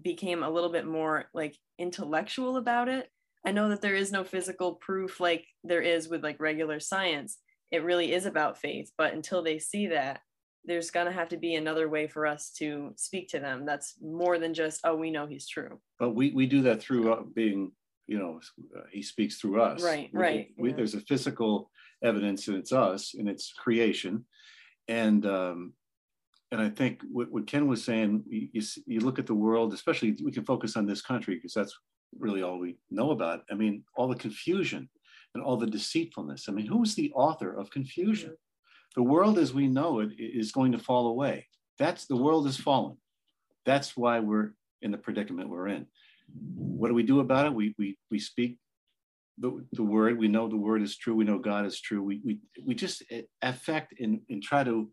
[SPEAKER 9] became a little bit more like intellectual about it I know that there is no physical proof like there is with like regular science. It really is about faith, but until they see that, there's going to have to be another way for us to speak to them. That's more than just, oh, we know he's true.
[SPEAKER 8] But we, we do that through uh, being, you know, uh, he speaks through us.
[SPEAKER 9] Right, we, right.
[SPEAKER 8] We, yeah. There's a physical evidence and it's us and it's creation. And, um, and I think what, what Ken was saying, you, you, you look at the world, especially we can focus on this country because that's really all we know about. I mean, all the confusion and all the deceitfulness. I mean, who is the author of confusion? The world as we know it is going to fall away. That's the world is fallen. That's why we're in the predicament we're in. What do we do about it? We we we speak the, the word. We know the word is true. We know God is true. We we we just eh, affect and, and try to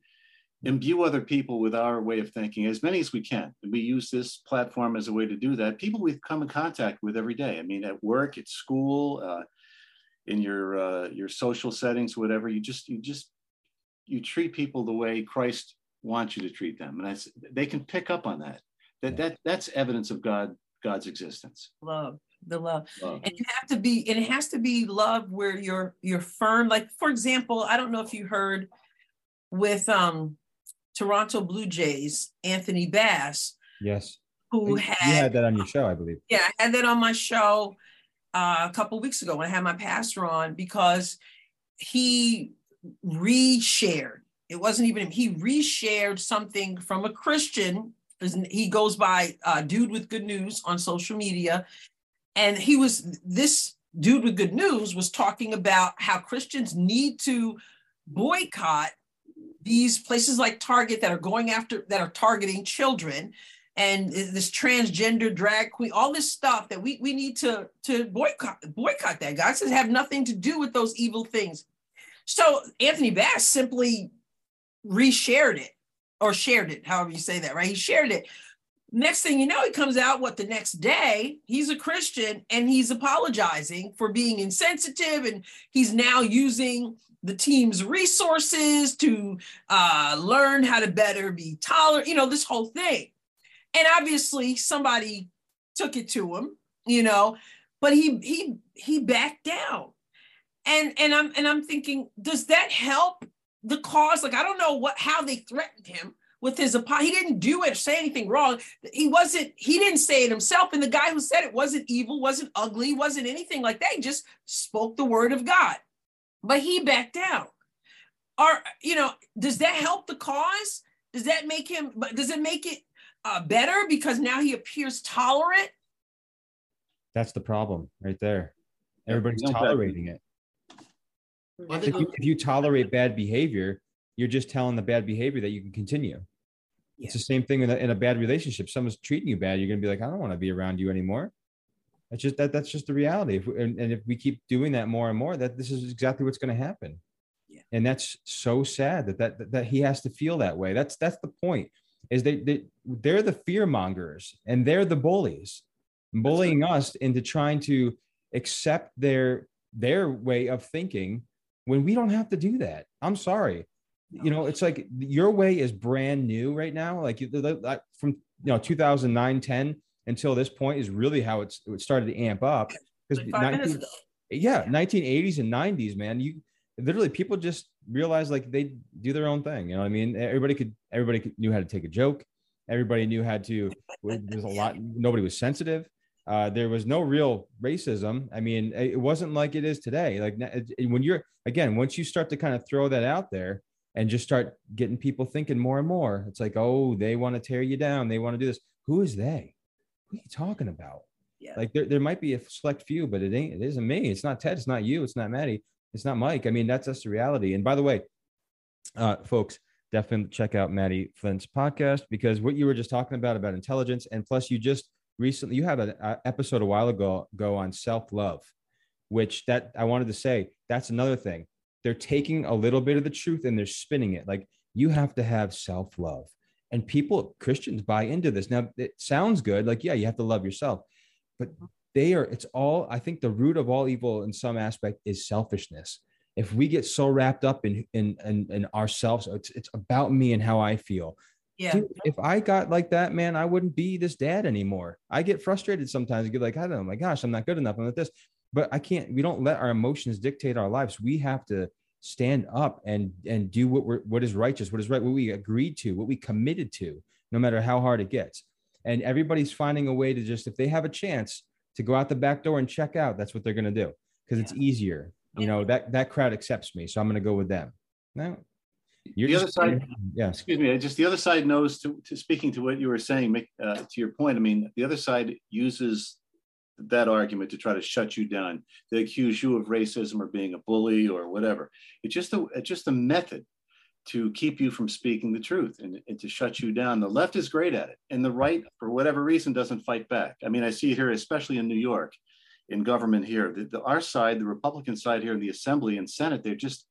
[SPEAKER 8] imbue other people with our way of thinking as many as we can we use this platform as a way to do that people we've come in contact with every day i mean at work at school uh, in your uh, your social settings whatever you just you just you treat people the way Christ wants you to treat them, and that's, they can pick up on that. That that that's evidence of God God's existence.
[SPEAKER 7] Love the love. love. and you have to be and it has to be love where you're you're firm like for example i don't know if you heard with um toronto blue jays anthony bass
[SPEAKER 1] yes.
[SPEAKER 7] who had,
[SPEAKER 1] you had that on your show i believe.
[SPEAKER 7] Yeah i had that on my show uh, a couple weeks ago when i had my pastor on because he reshared. It wasn't even him. He reshared something from a christian. He goes by uh, dude with good news on social media. And he was this dude with good news was talking about how christians need to boycott these places like target that are going after that are targeting children and this transgender drag queen all this stuff that we, we need to to boycott boycott that. God says have nothing to do with those evil things. So anthony bass simply reshared it or shared it however you say that right? He shared it. Next thing you know he comes out what the next day he's a christian and he's apologizing for being insensitive and he's now using the team's resources to uh, learn how to better be tolerant you know this whole thing. And obviously somebody took it to him you know but he he he backed down. And and i'm and i'm thinking does that help the cause? Like i don't know what how they threatened him with his he didn't do it or say anything wrong. He wasn't he didn't say it himself and the guy who said it wasn't evil wasn't ugly wasn't anything like that. He just spoke the word of god but he backed out. or you know does that help the cause does that make him but does it make it uh, better because now he appears tolerant
[SPEAKER 1] that's the problem right there everybody's tolerating it if you, if you tolerate bad behavior you're just telling the bad behavior that you can continue yeah. It's the same thing in a, in a bad relationship. Someone's treating you bad, you're gonna be like, I don't want to be around you anymore. That's just that. That's just the reality. If, and, and if we keep doing that more and more, that this is exactly what's going to happen. Yeah. And that's so sad that, that that that he has to feel that way. That's that's the point. Is they, they they're the fear mongers and they're the bullies, bullying us into trying to accept their their way of thinking when we don't have to do that. I'm sorry you know it's like your way is brand new right now like from you know 2009 10 until this point is really how it's it started to amp up because yeah 1980s and 90s man you literally people just realized like they do their own thing you know what i mean everybody could everybody could, knew how to take a joke everybody knew how to there's a lot nobody was sensitive uh, there was no real racism i mean it wasn't like it is today like when you're again once you start to kind of throw that out there and just start getting people thinking more and more. It's like, oh, they want to tear you down. They want to do this. Who is they? Who are you talking about? Yeah. Like there, there might be a select few, but it ain't, it isn't me. It's not Ted. It's not you. It's not Maddie. It's not Mike. I mean, that's just the reality. And by the way, uh, folks, definitely check out Maddie Flint's podcast because what you were just talking about, about intelligence. And plus you just recently, you have an episode a while ago, go on self-love, which that I wanted to say, that's another thing they're taking a little bit of the truth and they're spinning it like you have to have self-love and people christians buy into this now it sounds good like yeah you have to love yourself but they are it's all i think the root of all evil in some aspect is selfishness if we get so wrapped up in in in, in ourselves it's, it's about me and how i feel yeah. Dude, if I got like that, man, I wouldn't be this dad anymore. I get frustrated sometimes. I get like, I don't know, my gosh, I'm not good enough. I'm not this but I can't. We don't let our emotions dictate our lives. We have to stand up and and do what we're what is righteous, what is right, what we agreed to, what we committed to, no matter how hard it gets. And everybody's finding a way to just if they have a chance to go out the back door and check out, that's what they're going to do because yeah. it's easier. You know that that crowd accepts me, so I'm going to go with them. Now,
[SPEAKER 8] you're the other side, yeah. Excuse me. Just the other side knows to, to speaking to what you were saying. Uh, to your point, I mean, the other side uses that argument to try to shut you down. They accuse you of racism or being a bully or whatever. It's just a it's just a method to keep you from speaking the truth and, and to shut you down. The left is great at it, and the right, for whatever reason, doesn't fight back. I mean, I see it here, especially in New York, in government here, the, the, our side, the Republican side here in the Assembly and Senate, they're just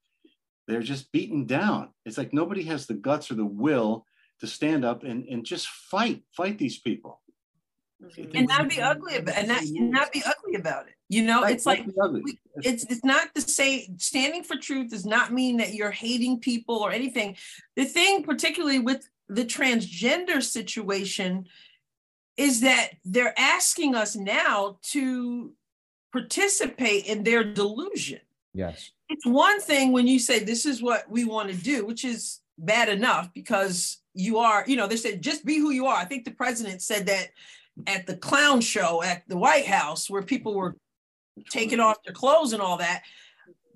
[SPEAKER 8] they're just beaten down. It's like nobody has the guts or the will to stand up and, and just fight, fight these people
[SPEAKER 7] and not be ugly about and not, not be ugly about it. You know, it's like
[SPEAKER 8] not be ugly.
[SPEAKER 7] we- it's it's not to say standing for truth does not mean that you're hating people or anything. The thing, particularly with the transgender situation, is that they're asking us now to participate in their delusion.
[SPEAKER 1] Yes.
[SPEAKER 7] It's one thing when you say this is what we want to do, which is bad enough because you are, you know, they said just be who you are. I think the president said that at the clown show at the White House where people were taking off their clothes and all that.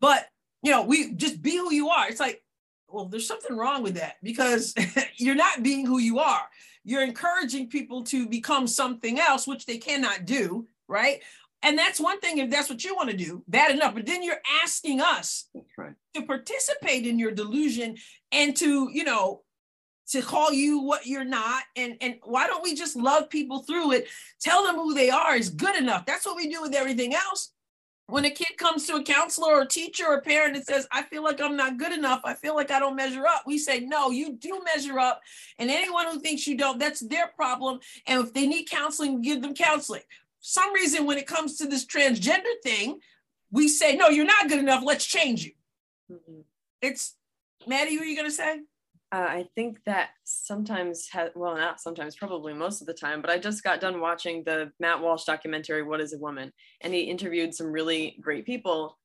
[SPEAKER 7] But, you know, we just be who you are. It's like, well, there's something wrong with that because you're not being who you are. You're encouraging people to become something else, which they cannot do, right? And that's one thing if that's what you want to do, bad enough. But then you're asking us
[SPEAKER 8] right.
[SPEAKER 7] to participate in your delusion and to, you know, to call you what you're not. And and why don't we just love people through it? Tell them who they are is good enough. That's what we do with everything else. When a kid comes to a counselor or a teacher or a parent and says, I feel like I'm not good enough, I feel like I don't measure up, we say, No, you do measure up. And anyone who thinks you don't, that's their problem. And if they need counseling, give them counseling. Some reason when it comes to this transgender thing, we say, No, you're not good enough, let's change you.
[SPEAKER 9] Mhm.
[SPEAKER 7] It's Maddie, what are you gonna say?
[SPEAKER 9] Uh, I think that sometimes, ha- well, not sometimes, probably most of the time, but I just got done watching the Matt Walsh documentary, What is a Woman? And he interviewed some really great people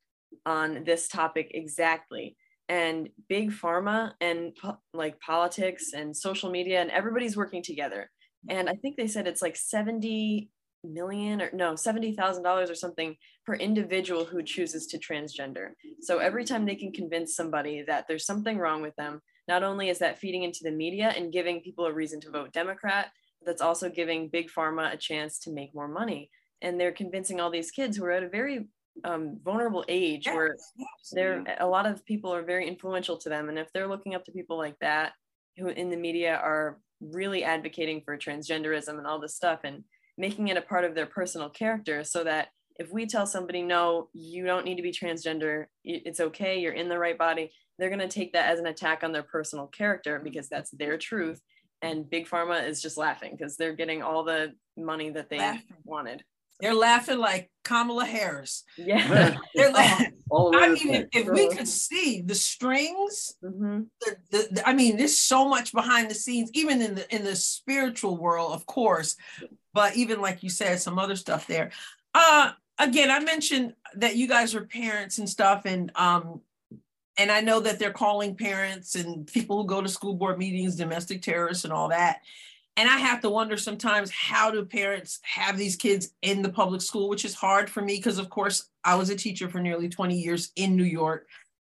[SPEAKER 9] on this topic exactly. And big pharma and po- like politics and social media, and everybody's working together. And I think they said it's like 70 million or no, $70,000 or something per individual who chooses to transgender. So every time they can convince somebody that there's something wrong with them, not only is that feeding into the media and giving people a reason to vote Democrat, that's also giving big pharma a chance to make more money. And they're convincing all these kids who are at a very um, vulnerable age where they're a lot of people are very influential to them. And if they're looking up to people like that, who in the media are really advocating for transgenderism and all this stuff and making it a part of their personal character so that if we tell somebody no you don't need to be transgender it's okay you're in the right body they're going to take that as an attack on their personal character because that's their truth and big pharma is just laughing because they're getting all the money that they
[SPEAKER 7] Laughing.
[SPEAKER 9] wanted
[SPEAKER 7] They're laughing like Kamala Harris.
[SPEAKER 9] yeah
[SPEAKER 7] They're laughing.
[SPEAKER 8] All the
[SPEAKER 7] I mean, if, if we could see the strings,
[SPEAKER 9] hmm
[SPEAKER 7] the, the, the- I mean, there's so much behind the scenes, even in the in the spiritual world, of course, but even like you said, some other stuff there. Uh again, I mentioned that you guys are parents and stuff, and um, and I know that they're calling parents and people who go to school board meetings, domestic terrorists, and all that. And I have to wonder sometimes how do parents have these kids in the public school, which is hard for me because, of course, I was a teacher for nearly 20 years in New York.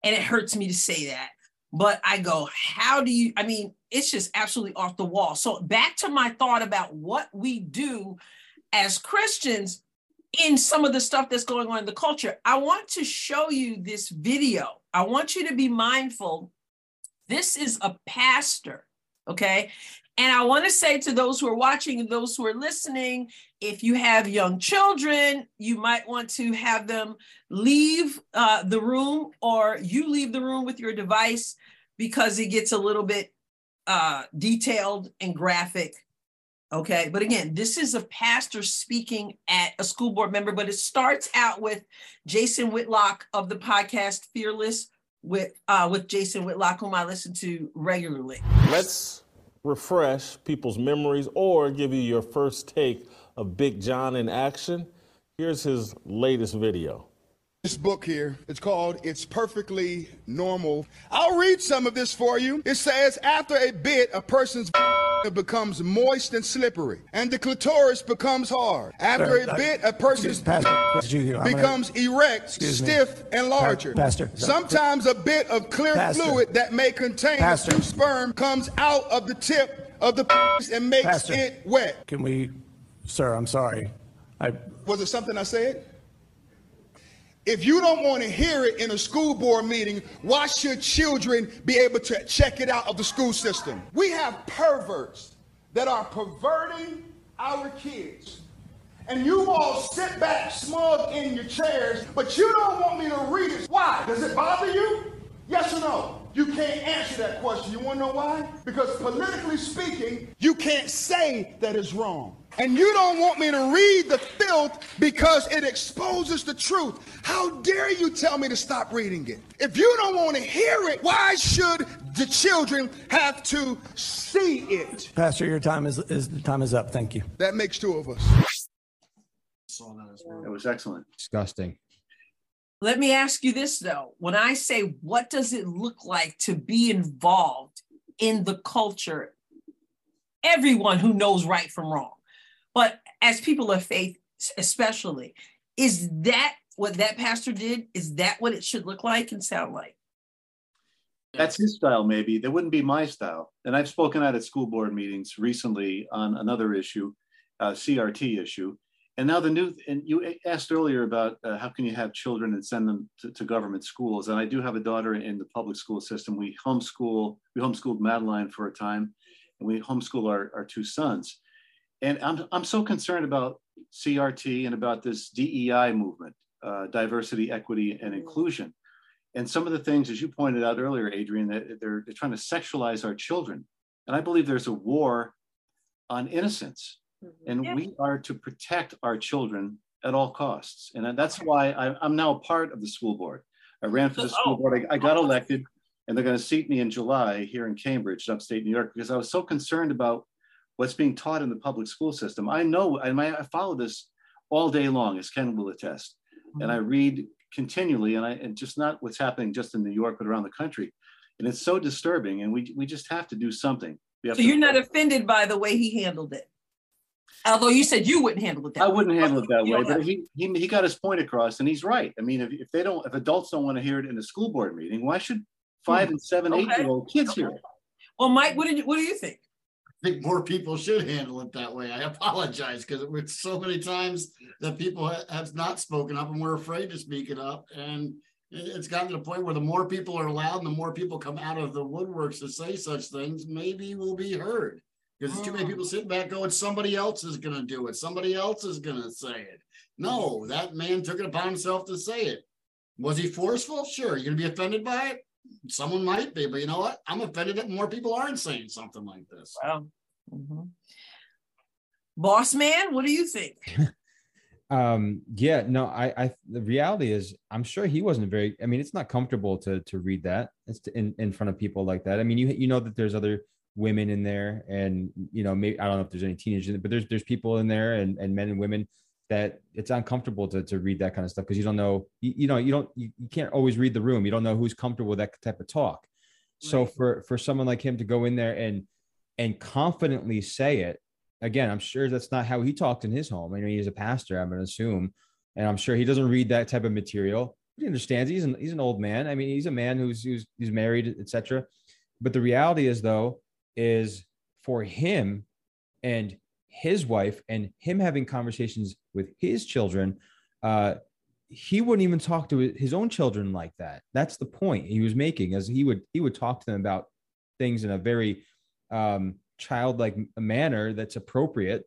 [SPEAKER 7] And it hurts me to say that. But I go, how do you? I mean, it's just absolutely off the wall. So, back to my thought about what we do as Christians in some of the stuff that's going on in the culture. I want to show you this video. I want you to be mindful. This is a pastor, okay? And I want to say to those who are watching those who are listening, if you have young children, you might want to have them leave uh, the room or you leave the room with your device because it gets a little bit uh, detailed and graphic. Okay. But again, this is a pastor speaking at a school board member, but it starts out with Jason Whitlock of the podcast Fearless with uh, with Jason Whitlock, whom I listen to regularly.
[SPEAKER 11] Let's refresh people's memories or give you your first take of Big John in action. Here's his latest video.
[SPEAKER 12] This book here, it's called It's Perfectly Normal. I'll read some of this for you. It says, after a bit, a person's becomes moist and slippery, and the clitoris becomes hard. After
[SPEAKER 13] Sir,
[SPEAKER 12] a bit, a person's
[SPEAKER 13] Pastor, you, gonna-
[SPEAKER 12] becomes erect, stiff, and larger.
[SPEAKER 13] Pastor,
[SPEAKER 12] Sometimes a bit of clear
[SPEAKER 13] Pastor.
[SPEAKER 12] fluid that may contain
[SPEAKER 13] Pastor.
[SPEAKER 12] a few sperm comes out of the tip of the penis and makes
[SPEAKER 13] Pastor.
[SPEAKER 12] it wet.
[SPEAKER 13] Can we, sir, I'm sorry. I,
[SPEAKER 12] Was it something I said? If you don't want to hear it in a school board meeting, why should children be able to check it out of the school system? We have perverts that are perverting our kids. And you all sit back smug in your chairs, but you don't want me to read it. Why? Does it bother you? Yes or no? You can't answer that question. You want to know why? Because politically speaking, you can't say that it's wrong. And you don't want me to read the filth because it exposes the truth. How dare you tell me to stop reading it? If you don't want to hear it, why should the children have to see it?
[SPEAKER 13] Pastor, your time is, is time is up. Thank you.
[SPEAKER 12] That makes two of us.
[SPEAKER 8] It was excellent.
[SPEAKER 1] Disgusting.
[SPEAKER 7] Let me ask you this though. When I say, what does it look like to be involved in the culture? Everyone who knows right from wrong, but as people of faith, especially, is that what that pastor did? Is that what it should look like and sound like?
[SPEAKER 8] That's his style, maybe. That wouldn't be my style. And I've spoken out at school board meetings recently on another issue, uh, CRT issue. And now the new, and you asked earlier about uh, how can you have children and send them to, to, government schools. And I do have a daughter in the public school system. We homeschool, we homeschooled Madeline for a time, and we homeschool our, our two sons. And I'm, I'm so concerned about CRT and about this DEI movement, uh, diversity, equity, and inclusion. And some of the things, as you pointed out earlier, Adrienne, that they're, they're trying to sexualize our children. And I believe there's a war on innocence Mm-hmm. And yeah. we are to protect our children at all costs. And that's why I, am now a part of the school board. I ran for the school board. I, I got elected, and they're going to seat me in July here in Cambridge, upstate New York, because I was so concerned about what's being taught in the public school system. I know, and I, I follow this all day long, as Ken will attest. Mm-hmm. And I read continually, and I and just not what's happening just in New York, but around the country. And it's so disturbing, and we we just have to do something.
[SPEAKER 7] so you're not offended by the way he handled it? Although you said you wouldn't handle it that
[SPEAKER 8] I
[SPEAKER 7] way.
[SPEAKER 8] wouldn't handle it that way, but he, he he got his point across, and he's right. I mean, if, if they don't, if adults don't want to hear it in a school board meeting, why should five hmm. and seven, okay. eight year old kids okay. hear it?
[SPEAKER 7] Well, Mike, what did you, what do you think?
[SPEAKER 10] I think more people should handle it that way. I apologize because it's so many times that people have not spoken up and we're afraid to speak it up, and it's gotten to the point where the more people are allowed and the more people come out of the woodworks to say such things, maybe we'll be heard because too many people sitting back going, somebody else is going to do it. Somebody else is going to say it. No, that man took it upon himself to say it. Was he forceful? Sure. You're going to be offended by it? Someone might be, but you know what? I'm offended that more people aren't saying something like this.
[SPEAKER 7] Wow. Mm-hmm. Boss man, what do you think?
[SPEAKER 1] um yeah no i i the reality is i'm sure he wasn't very i mean it's not comfortable to to read that it's to, in in front of people like that i mean you you know that there's other women in there and you know maybe i don't know if there's any teenagers but there's there's people in there and, and men and women that it's uncomfortable to, to read that kind of stuff because you don't know you, you know you don't you, you, can't always read the room. You don't know who's comfortable with that type of talk. Right. so for for someone like him to go in there and and confidently say it again i'm sure that's not how he talked in his home. I mean he's a pastor i'm going to assume and i'm sure he doesn't read that type of material. He understands he's an, he's an old man. I mean he's a man who's who's, who's married etc but the reality is though is for him and his wife and him having conversations with his children uh he wouldn't even talk to his own children like that. That's the point he was making as he would he would talk to them about things in a very um childlike manner that's appropriate.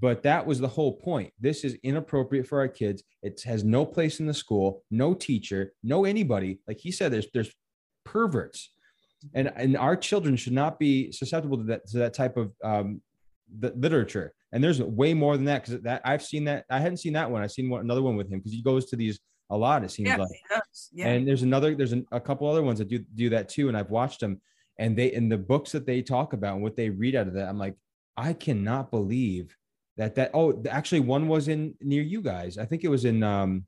[SPEAKER 1] But that was the whole point. This is inappropriate for our kids. It has no place in the school no teacher no anybody. Like he said there's there's perverts and and our children should not be susceptible to that to that type of um, the literature. And there's way more than that because that I've seen that I hadn't seen that one. I've seen one, another one with him because he goes to these a lot. It seems yeah, like. Yeah. And there's another there's an, a couple other ones that do do that too, and I've watched them. And they in the books that they talk about and what they read out of that, I'm like, I cannot believe that that. Oh, actually, one was in near you guys. I think it was in um,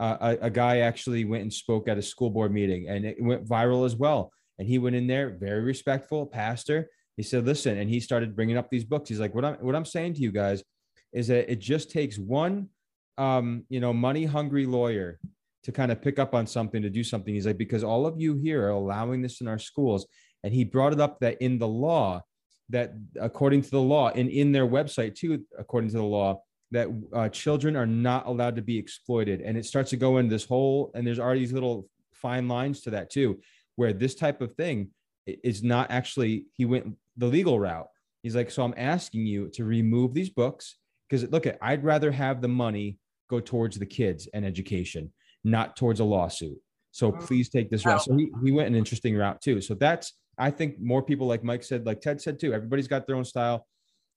[SPEAKER 1] uh, a, a, guy actually went and spoke at a school board meeting and it went viral as well. And he went in there, very respectful pastor. He said, listen, and he started bringing up these books. He's like, what I'm, what I'm saying to you guys is that it just takes one, um, you know, money hungry lawyer to kind of pick up on something, to do something. He's like, because all of you here are allowing this in our schools. And he brought it up that in the law, that according to the law and in their website too, according to the law, that uh, children are not allowed to be exploited. And it starts to go into this whole, and there's already these little fine lines to that too, where this type of thing is not actually, he went the legal route. He's like, so I'm asking you to remove these books because look at, I'd rather have the money go towards the kids and education, not towards a lawsuit. So please take this route. So he, he went an interesting route too. So that's, I think more people like Mike said, like Ted said too, everybody's got their own style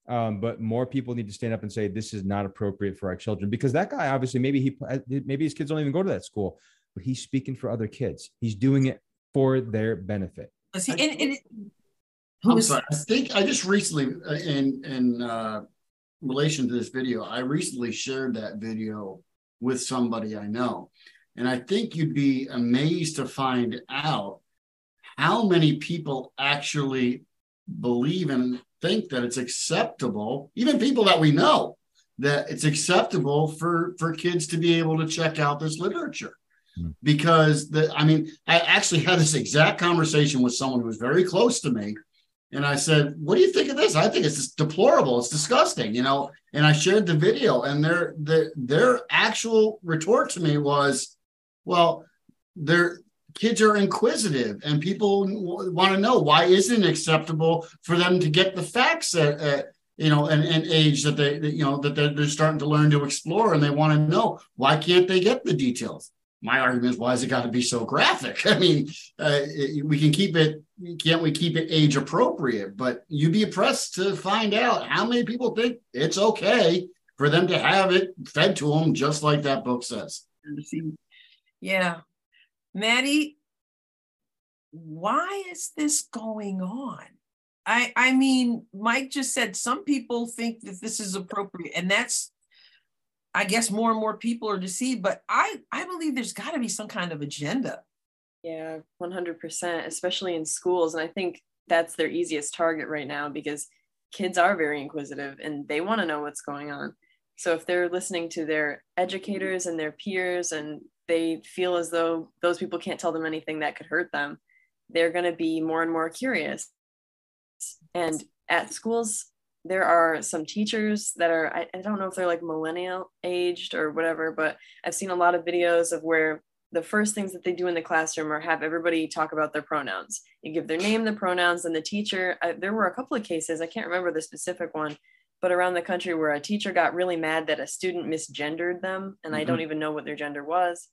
[SPEAKER 1] Um, but more people need to stand up and say this is not appropriate for our children because that guy obviously maybe he maybe his kids don't even go to that school, but he's speaking for other kids. He's doing it for their benefit.
[SPEAKER 7] See, and, and
[SPEAKER 10] I'm sorry. I think I just recently, uh, in in uh, relation to this video, I recently shared that video with somebody I know, and I think you'd be amazed to find out how many people actually believe and think that it's acceptable, even people that we know, that it's acceptable for for kids to be able to check out this literature. Hmm. Because the, I mean, I actually had this exact conversation with someone who was very close to me, and I said, "What do you think of this? I think it's deplorable. It's disgusting." You know, and I shared the video, and their their their actual retort to me was, "Well, they're kids are inquisitive and people want to know why isn't it acceptable for them to get the facts at, at you know an, an age that they that, you know that they're, they're starting to learn to explore and they want to know why can't they get the details? My argument is why has it got to be so graphic? I mean uh, we can keep it can't we keep it age appropriate? But you'd be impressed to find out how many people think it's okay for them to have it fed to them just like that book says.
[SPEAKER 7] Yeah Maddie, why is this going on? I I mean, Mike just said some people think that this is appropriate, and that's I guess more and more people are deceived, but I I believe there's got to be some kind of agenda.
[SPEAKER 9] Yeah, 100%, especially in schools and I think that's their easiest target right now because kids are very inquisitive and they want to know what's going on. So if they're listening to their educators and their peers and they feel as though those people can't tell them anything that could hurt them, they're going to be more and more curious. And at schools, there are some teachers that are, I, I, don't know if they're like millennial aged or whatever, but I've seen a lot of videos of where the first things that they do in the classroom are have everybody talk about their pronouns. You give their name, the pronouns, and the teacher. I, there were a couple of cases, I can't remember the specific one, but around the country where a teacher got really mad that a student misgendered them and mm-hmm. i don't even know what their gender was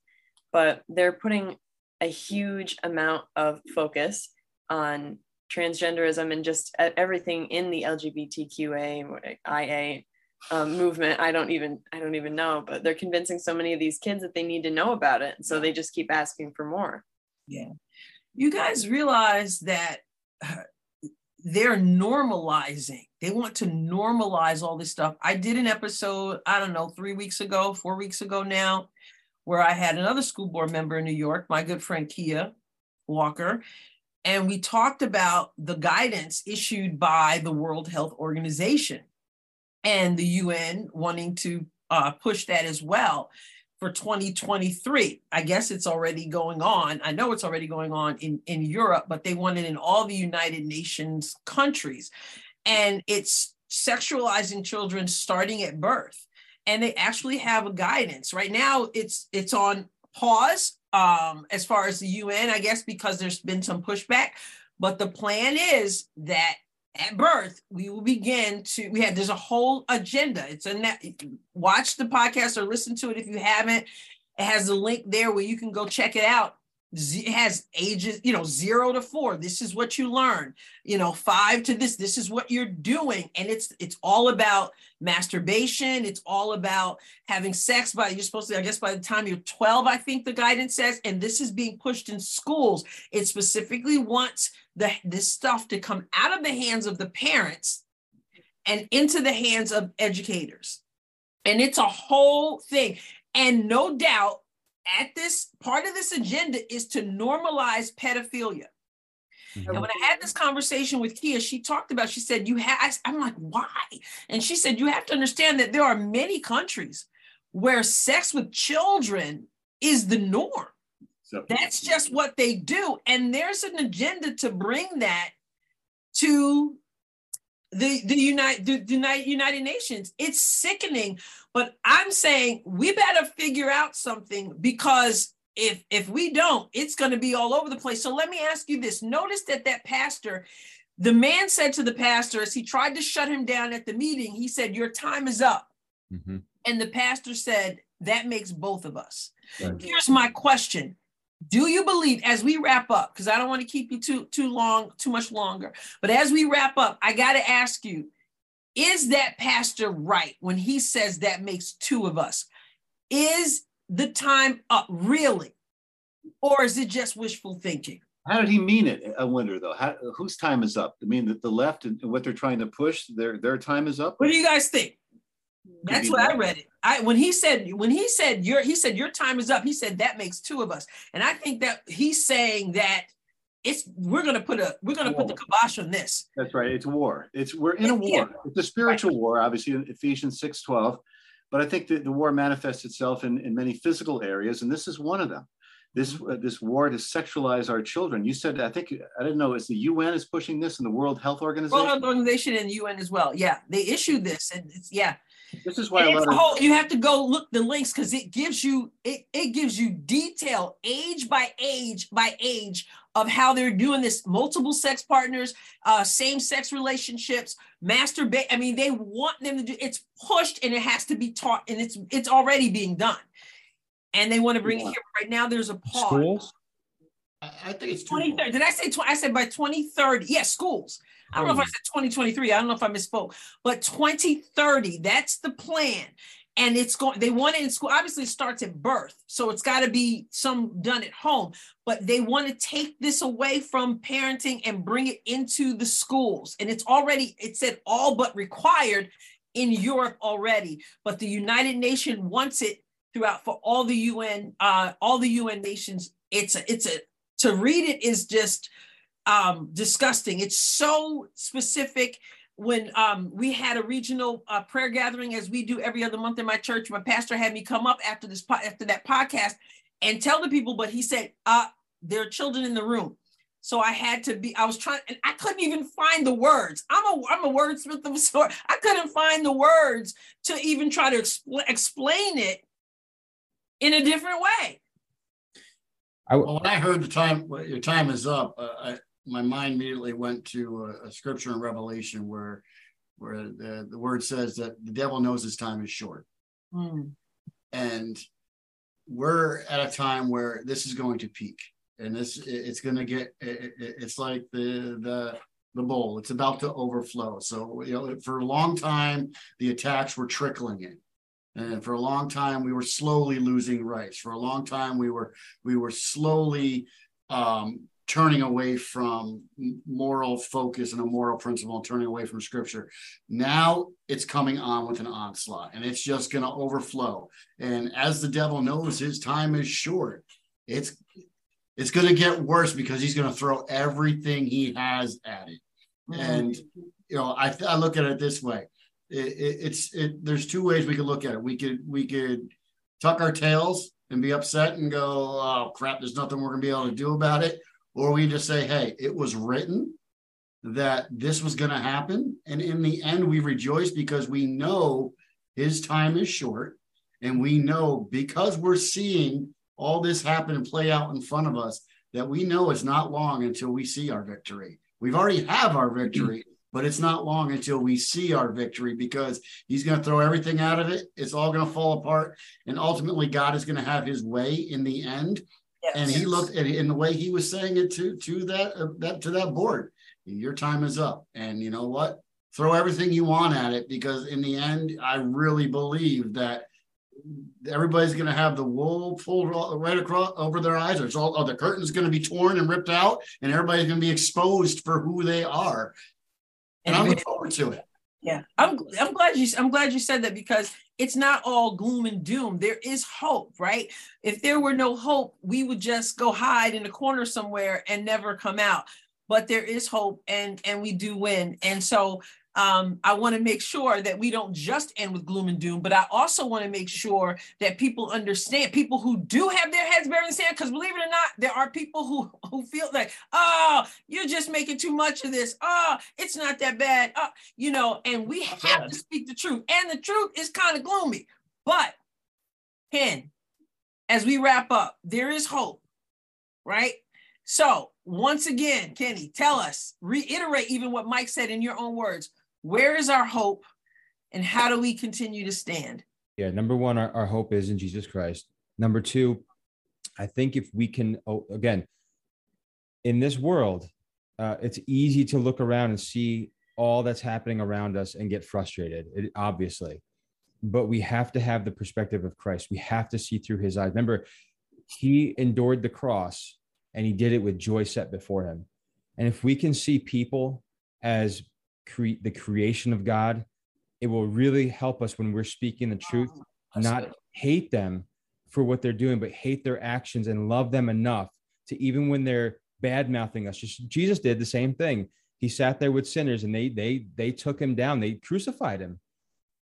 [SPEAKER 9] but they're putting a huge amount of focus on transgenderism and just everything in the lgbtqa ia um, movement. I don't even i don't even know but they're convincing so many of these kids that they need to know about it so they just keep asking for more.
[SPEAKER 7] Yeah. You guys realize that uh, they're normalizing. They want to normalize all this stuff. I did an episode, I don't know, three weeks ago, four weeks ago now, where I had another school board member in New York, my good friend Kia Walker, and we talked about the guidance issued by the World Health Organization and the UN wanting to uh, push that as well for 2023. I guess it's already going on. I know it's already going on in, in Europe, but they want it in all the United Nations countries. And it's sexualizing children starting at birth. And they actually have a guidance. Right now it's it's on pause um, as far as the UN, I guess, because there's been some pushback. But the plan is that at birth, we will begin to. We had there's a whole agenda. It's a net. Watch the podcast or listen to it if you haven't. It has a link there where you can go check it out. It has ages, you know, zero to four. This is what you learn. You know, five to this. This is what you're doing, and it's it's all about masturbation. It's all about having sex. By you're supposed to, I guess, by the time you're 12, I think the guidance says, and this is being pushed in schools. It specifically wants the this stuff to come out of the hands of the parents and into the hands of educators. And it's a whole thing. And no doubt at this part of this agenda is to normalize pedophilia. Mm-hmm. And when I had this conversation with Kia, she talked about, she said, You have, I'm like, why? And she said, You have to understand that there are many countries where sex with children is the norm. That's just what they do. And there's an agenda to bring that to the the United the, the United Nations. It's sickening, but I'm saying we better figure out something because if if we don't, it's going to be all over the place. So let me ask you this: Notice that that pastor, the man said to the pastor as he tried to shut him down at the meeting, he said, "Your time is up," mm-hmm. and the pastor said, "That makes both of us." Right. Here's my question: do you believe as we wrap up because i don't want to keep you too too long too much longer but as we wrap up i got to ask you is that pastor right when he says that makes two of us? Is the time up really? Or is it just wishful thinking?
[SPEAKER 8] How did he mean it? I wonder though. How, whose time is up? I mean that the left and what they're trying to push, their their time is up.
[SPEAKER 7] What do you guys think? That's what I read it. I when he said when he said your he said your time is up. He said that makes two of us, and I think that he's saying that it's we're gonna put a we're gonna put the kibosh on this.
[SPEAKER 8] That's right. It's war. It's we're in a war.
[SPEAKER 7] Yeah.
[SPEAKER 8] It's a spiritual war, obviously in Ephesians 6 12. But I think that the war manifests itself in, in many physical areas, and this is one of them. This uh, this war to sexualize our children. You said I think I didn't know is the UN is pushing this and the World Health Organization.
[SPEAKER 7] World Health Organization and UN as well. Yeah, they issued this, and it's yeah.
[SPEAKER 8] This is why a lot of
[SPEAKER 7] whole, you have to go look the links because it gives you it, it gives you detail age by age by age of how they're doing this multiple sex partners uh same sex relationships masturbate i mean they want them to do it's pushed and it has to be taught and it's it's already being done and they want to bring it here right now there's a pause
[SPEAKER 1] Schools?
[SPEAKER 10] I think it's
[SPEAKER 7] 2030. Did I say 20? I said by 2030. Yes, schools. I don't know if I said 2023. I don't know if I misspoke, but 2030, that's the plan. And it's going, they want it in school. Obviously, starts at birth. So it's got to be some done at home, but they want to take this away from parenting and bring it into the schools. And it's already, it said all but required in Europe already, but the United Nations wants it throughout for all the UN, uh, all the UN nations. It's a, it's a, to read it is just um, disgusting. It's so specific. When um, we had a regional uh, prayer gathering, as we do every other month in my church, my pastor had me come up after this po- after that podcast and tell the people. But he said, uh, "There are children in the room." So I had to be. I was trying, and I couldn't even find the words. I'm a I'm a wordsmith of a sort. I couldn't find the words to even try to expl- explain it in a different way.
[SPEAKER 10] well, when I heard the time, your time is up, uh, I, my mind immediately went to a, a scripture in Revelation where, where the, the word says that the devil knows his time is short, and we're at a time where this is going to peak, and this it's going to get. It, it- it's like the the the bowl; it's about to overflow. So you know, for a long time, the attacks were trickling in. And for a long time, we were slowly losing rights. For a long time, we were we were slowly um, turning away from moral focus and a moral principle, and turning away from Scripture. Now it's coming on with an onslaught, and it's just going to overflow. And as the devil knows, his time is short. It's it's going to get worse because he's going to throw everything he has at it. Mm-hmm. And you know, I, I look at it this way it, it, it's it, there's two ways we could look at it. We could we could tuck our tails and be upset and go, oh crap, there's nothing we're gonna be able to do about it, or we just say, hey, it was written that this was gonna happen, and in the end, we rejoice because we know his time is short, and we know because we're seeing all this happen and play out in front of us that we know it's not long until we see our victory. We've already have our victory, but it's not long until we see our victory because he's going to throw everything out of it. It's all going to fall apart, and ultimately, God is going to have His way in the end. And he looked at it in the way he was saying it to to that uh, that to that board. Your time is up, and you know what? Throw everything you want at it because in the end, I really believe that everybody's going to have the wool pulled right across over their eyes. It's all oh, the curtain's going to be torn and ripped out, and everybody's going to be exposed for who they are. And I'm looking forward to it.
[SPEAKER 7] Yeah, I'm I'm glad you I'm glad you said that because it's not all gloom and doom. There is hope, right? If there were no hope, we would just go hide in a corner somewhere and never come out. But there is hope and and we do win. And so um, I want to make sure that we don't just end with gloom and doom, but I also want to make sure that people understand, people who do have their heads buried in sand, because believe it or not, there are people who who feel like, oh, you're just making too much of this. Oh, it's not that bad. Oh, you know, and we have to speak the truth. And the truth is kind of gloomy. But Ken, as we wrap up, there is hope, right? So once again, Kenny, tell us, reiterate even what Mike said in your own words. Where is our hope and how do we continue to stand?
[SPEAKER 1] Yeah, number one, our, our hope is in Jesus Christ. Number two, I think if we can, oh, again, in this world, uh, it's easy to look around and see all that's happening around us and get frustrated, it, obviously. But we have to have the perspective of Christ. We have to see through his eyes. Remember, he endured the cross and he did it with joy set before him. And if we can see people as cre- the creation of God, it will really help us when we're speaking the truth, not hate them for what they're doing, but hate their actions and love them enough to even when they're bad mouthing us. Just Jesus did the same thing. He sat there with sinners and they they they took him down. They crucified him,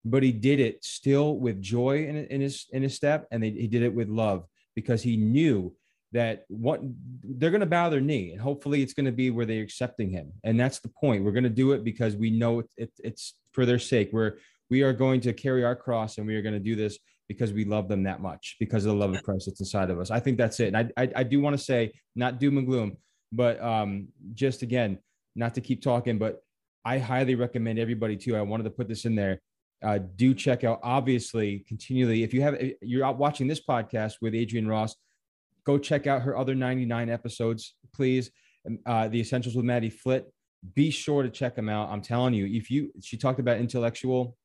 [SPEAKER 1] but he did it still with joy in, in his in his step, and they, he did it with love because he knew that what they're going to bow their knee and hopefully it's going to be where they're accepting him. And that's the point. We're going to do it because we know it, it, it's for their sake. We're we are going to carry our cross and we are going to do this because we love them that much because of the love of christ that's inside of us. I think that's it. And i i, I do want to say not doom and gloom but um just again not to keep talking but i highly recommend everybody too i wanted to put this in there uh, do check out obviously continually if you have you're out watching this podcast with adrienne ross go check out her other 99 episodes, please. Uh, the Essentials with Maddie Flitt. Be sure to check them out. I'm telling you, if you, she talked about intellectual,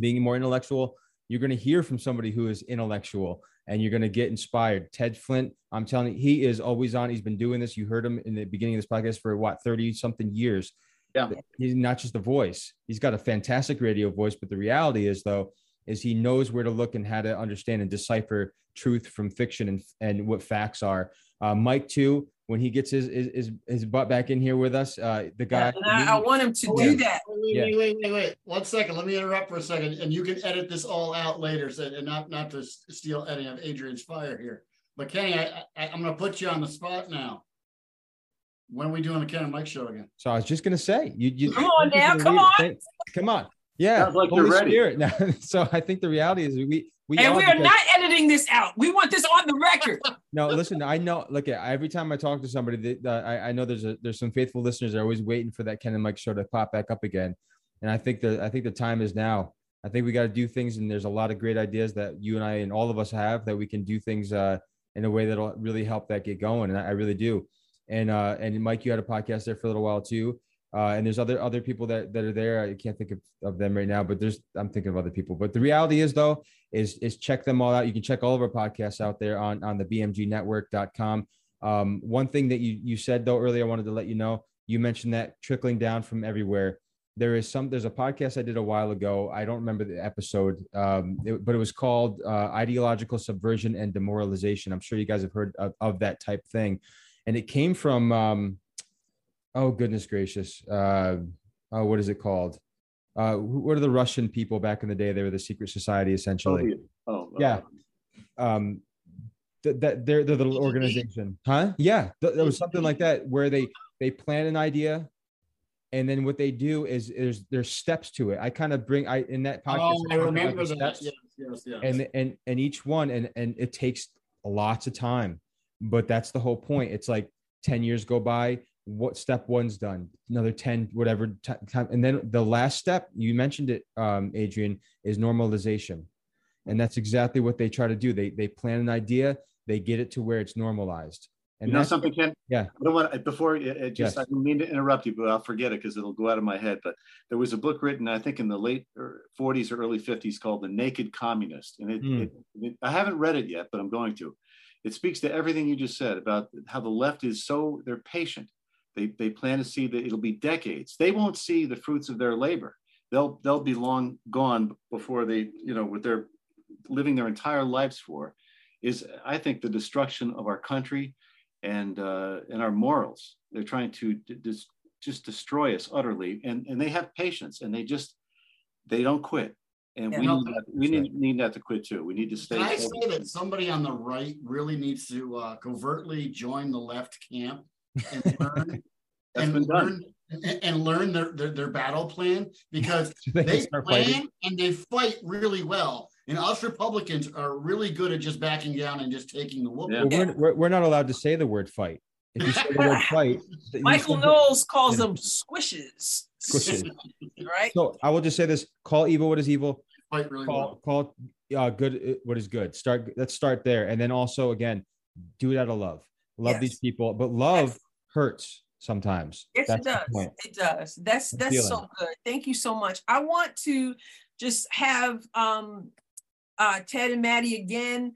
[SPEAKER 1] being more intellectual, you're going to hear from somebody who is intellectual and you're going to get inspired. Ted Flint, I'm telling you, he is always on. He's been doing this. You heard him in the beginning of this podcast for what, 30 something years.
[SPEAKER 8] Yeah.
[SPEAKER 1] He's not just a voice, he's got a fantastic radio voice. But the reality is, though, is he knows where to look and how to understand and decipher truth from fiction and, and what facts are. Uh, Mike too, when he gets his, his his butt back in here with us, uh, the guy.
[SPEAKER 7] I, I, want him to do that.
[SPEAKER 10] Wait, wait, wait, wait, wait, One second. Let me interrupt for a second, and you can edit this all out later, so and not not to steal any of Adrienne's fire here. But Kenny, I, I, am going to put you on the spot now. When are we doing the Ken and Mike show again?
[SPEAKER 1] So I was just going to say, you, you
[SPEAKER 7] come on now, come on,
[SPEAKER 1] come on. Yeah,
[SPEAKER 8] Sounds like Holy Spirit.
[SPEAKER 1] Now, so I think the reality is we we
[SPEAKER 7] and we are because, not editing this out. We want this on the record.
[SPEAKER 1] no, listen, I know. Look, at every time I talk to somebody, uh, I, I know there's a there's some faithful listeners that are always waiting for that Ken and Mike show to pop back up again, and I think the I think the time is now. I think we got to do things, and there's a lot of great ideas that you and I and all of us have that we can do things uh, in a way that'll really help that get going, and I, I really do. And uh, and Mike, you had a podcast there for a little while too uh, and there's other other people that, that are there. I can't think of, of them right now, but there's I'm thinking of other people. But the reality is though, is is check them all out. You can check all of our podcasts out there on on the bmgnetwork.com. Um, one thing that you you said though earlier, I wanted to let you know. You mentioned that trickling down from everywhere. There is some. There's a podcast I did a while ago. I don't remember the episode, um, it, but it was called uh, "Ideological Subversion and Demoralization." I'm sure you guys have heard of, of that type thing, and it came from um, oh goodness gracious. Uh oh what is it called? Uh what are the russian people back in the day? They were the secret society essentially.
[SPEAKER 8] Oh, oh
[SPEAKER 1] yeah. Um that th- they're, they're the little organization. Huh? Yeah. Th- there was something like that where they they plan an idea and then what they do is there's there's steps to it. I kind of bring i in that podcast
[SPEAKER 10] oh, I remember that. Steps, yes, yes, yes.
[SPEAKER 1] and and and each one and and it takes lots of time. But that's the whole point. It's like 10 years go by what step one's done another 10 whatever time and then the last step you mentioned it um, adrienne is normalization. And that's exactly what they try to do. They they plan an idea they get it to where it's normalized. And
[SPEAKER 8] you know something ken?
[SPEAKER 1] Yeah.
[SPEAKER 8] I don't want to, before it just yes. i don't mean to interrupt you but i'll forget it because it'll go out of my head but there was a book written i think in the late 40s or early 50s called the naked communist and it, mm. it, it, i haven't read it yet but i'm going to. It speaks to everything you just said about how the left is so they're patient they, they plan to see that it'll be decades. They won't see the fruits of their labor. They'll they'll be long gone before they, you know, what they're living their entire lives for is I think the destruction of our country and uh, and our morals. They're trying to just just destroy us utterly. And and they have patience and they just they don't quit. And yeah, we, need that, we need, need that to quit too. We need to stay.
[SPEAKER 10] Can I say that somebody on the right really needs to uh, covertly join the left camp and learn and learn and learn their, their, their battle plan because they, they plan fighting. and they fight really well. And us Republicans are really good at just backing down and just taking the whoop.
[SPEAKER 1] Yeah. We're, we're, we're, not allowed to say the word fight. If you say the word fight,
[SPEAKER 7] Michael Knowles calls them squishes. Squishes. right.
[SPEAKER 1] So I will just say this: call evil what is evil.
[SPEAKER 10] Fight really
[SPEAKER 1] call, well. Call uh, good uh, what is good. Start. Let's start there, and then also again, do it out of love. Love yes. these people, but love yes. Hurts sometimes.
[SPEAKER 7] Yes,
[SPEAKER 1] That's
[SPEAKER 7] it does. It does. That's
[SPEAKER 1] I'm
[SPEAKER 7] that's so good. Thank you so much. I want to just have um uh Ted and Maddie again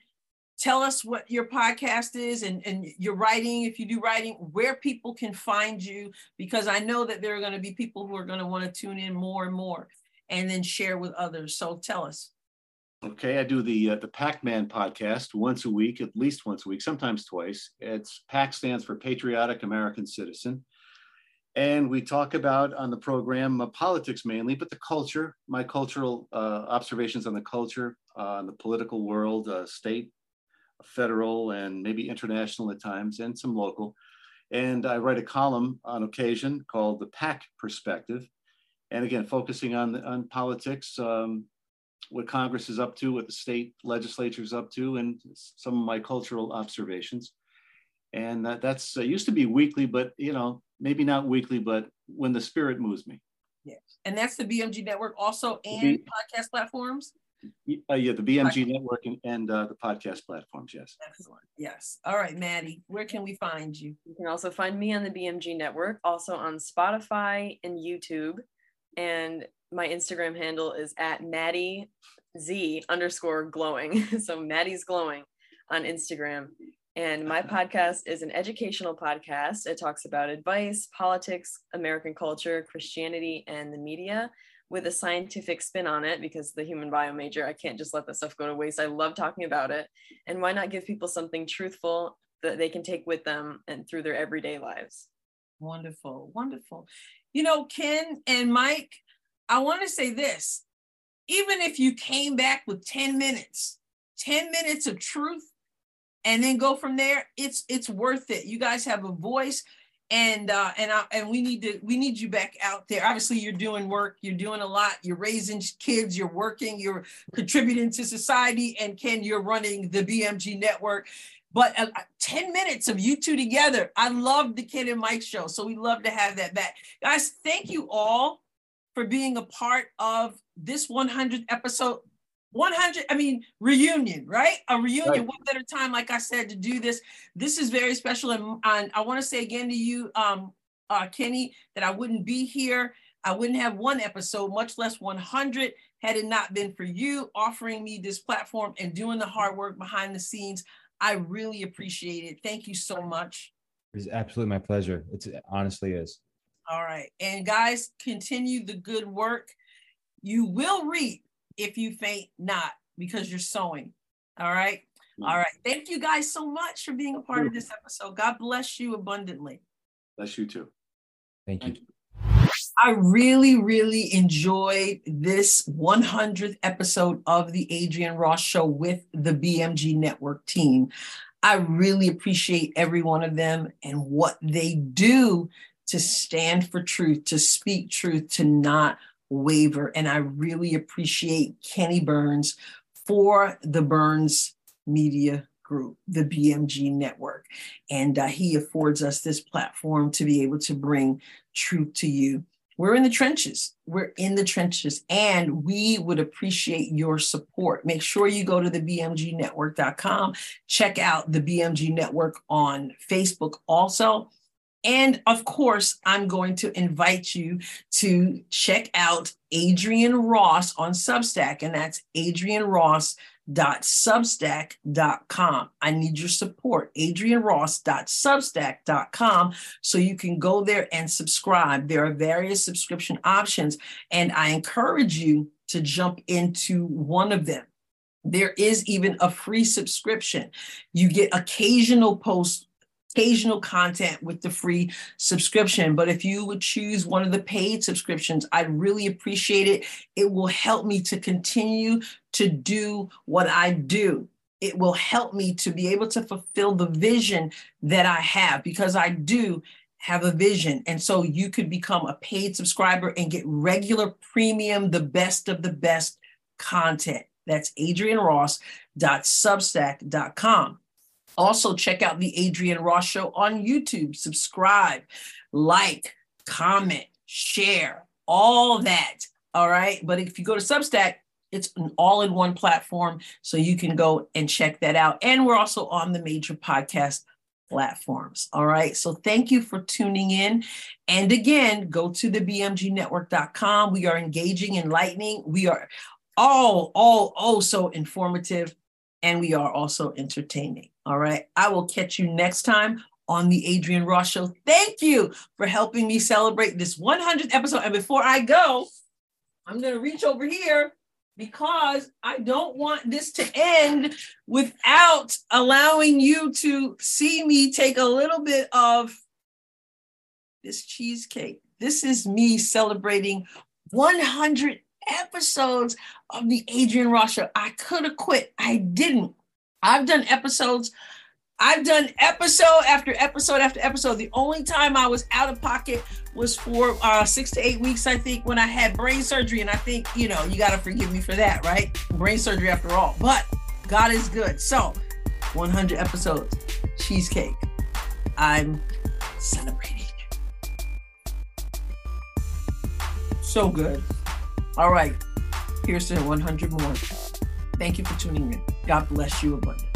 [SPEAKER 7] tell us what your podcast is and, and your writing, if you do writing, where people can find you, because I know that there are going to be people who are going to want to tune in more and more and then share with others. So tell us.
[SPEAKER 8] Okay, I do the uh, the Pac-Man podcast once a week, at least once a week, sometimes twice. It's PAC stands for Patriotic American Citizen, and we talk about on the program uh, politics mainly, but the culture, my cultural uh, observations on the culture, uh, on the political world, uh, state, federal, and maybe international at times, and some local. And I write a column on occasion called the PAC Perspective, and again focusing on on politics. Um, what Congress is up to, what the state legislature is up to, and some of my cultural observations. And that, that's uh, used to be weekly, but you know, maybe not weekly, but when the spirit moves me.
[SPEAKER 7] Yes. And that's the BMG network also and
[SPEAKER 8] B-
[SPEAKER 7] podcast platforms.
[SPEAKER 8] Uh, yeah, the BMG network and, and uh, the podcast platforms. Yes.
[SPEAKER 7] Excellent. Yes. All right, Maddie, where can we find you?
[SPEAKER 9] You can also find me on the BMG network, also on Spotify and YouTube. And my Instagram handle is at Maddie Z underscore glowing. so Maddie's glowing on Instagram. And my uh-huh. podcast is an educational podcast. It talks about advice, politics, American culture, Christianity, and the media with a scientific spin on it because the human bio major, I can't just let that stuff go to waste. I love talking about it. And why not give people something truthful that they can take with them and through their everyday lives?
[SPEAKER 7] Wonderful. Wonderful. You know, Ken and Mike, I want to say this. Even if you came back with 10 minutes, 10 minutes of truth, and then go from there, it's it's worth it. You guys have a voice and uh and I, and we need to we need you back out there obviously you're doing work you're doing a lot you're raising kids you're working you're contributing to society and ken you're running the bmg network but uh, 10 minutes of you two together i love the ken and mike show so we love to have that back guys thank you all for being a part of this 100th episode 100 i mean reunion right a reunion
[SPEAKER 8] Right.
[SPEAKER 7] one better time like i said to do this this is very special and, and i want to say again to you um uh kenny that i wouldn't be here i wouldn't have one episode much less 100 had it not been for you offering me this platform and doing the hard work behind the scenes i really appreciate it thank you so much
[SPEAKER 1] It's absolutely my pleasure. It's it honestly is.
[SPEAKER 7] All right. And guys, continue the good work. You will reap if you faint not because you're sowing. All right. Mm-hmm. All right. Thank you guys so much for being a part of this episode. God bless you abundantly.
[SPEAKER 8] Bless you too.
[SPEAKER 1] Thank you.
[SPEAKER 7] I really, really enjoyed this 100th episode of the Adrienne Ross Show with the BMG Network team. I really appreciate every one of them and what they do to stand for truth, to speak truth, to not waver. And I really appreciate Kenny Burns for the Burns Media Group, the BMG Network. And uh, he affords us this platform to be able to bring truth to you. We're in the trenches. We're in the trenches, and we would appreciate your support. Make sure you go to the BMGnetwork.com, check out the BMG Network on Facebook also. And of course, I'm going to invite you to check out Adrienne Ross on Substack, and that's adrienneross.substack.com. I need your support, adrienneross.substack.com, so you can go there and subscribe. There are various subscription options, and I encourage you to jump into one of them. There is even a free subscription. You get occasional posts occasional content with the free subscription. But if you would choose one of the paid subscriptions, I'd really appreciate it. It will help me to continue to do what I do. It will help me to be able to fulfill the vision that I have because I do have a vision. And so you could become a paid subscriber and get regular premium, the best of the best content. That's adrienneross.substack.com. Also, check out the Adrienne Ross Show on YouTube. Subscribe, like, comment, share, all that. All right. But if you go to Substack, it's an all in one platform. So you can go and check that out. And we're also on the major podcast platforms. All right. So thank you for tuning in. And again, go to the bmgnetwork.com. We are engaging, enlightening. We are all, all, oh so informative. And we are also entertaining. All right. I will catch you next time on the Adrienne Ross Show. Thank you for helping me celebrate this 100th episode. And before I go, I'm going to reach over here because I don't want this to end without allowing you to see me take a little bit of this cheesecake. This is me celebrating 100 episodes of the Adrienne Ross Show. I could have quit. I didn't. I've done episodes I've done episode after episode after episode. The only time I was out of pocket was for uh, six to eight weeks, I think, when I had brain surgery. And I think, you know, you got to forgive me for that, right? Brain surgery after all. But God is good. So, 100 episodes, cheesecake. I'm celebrating. So good. All right. Here's to 100 more. Thank you for tuning in. God bless you abundantly.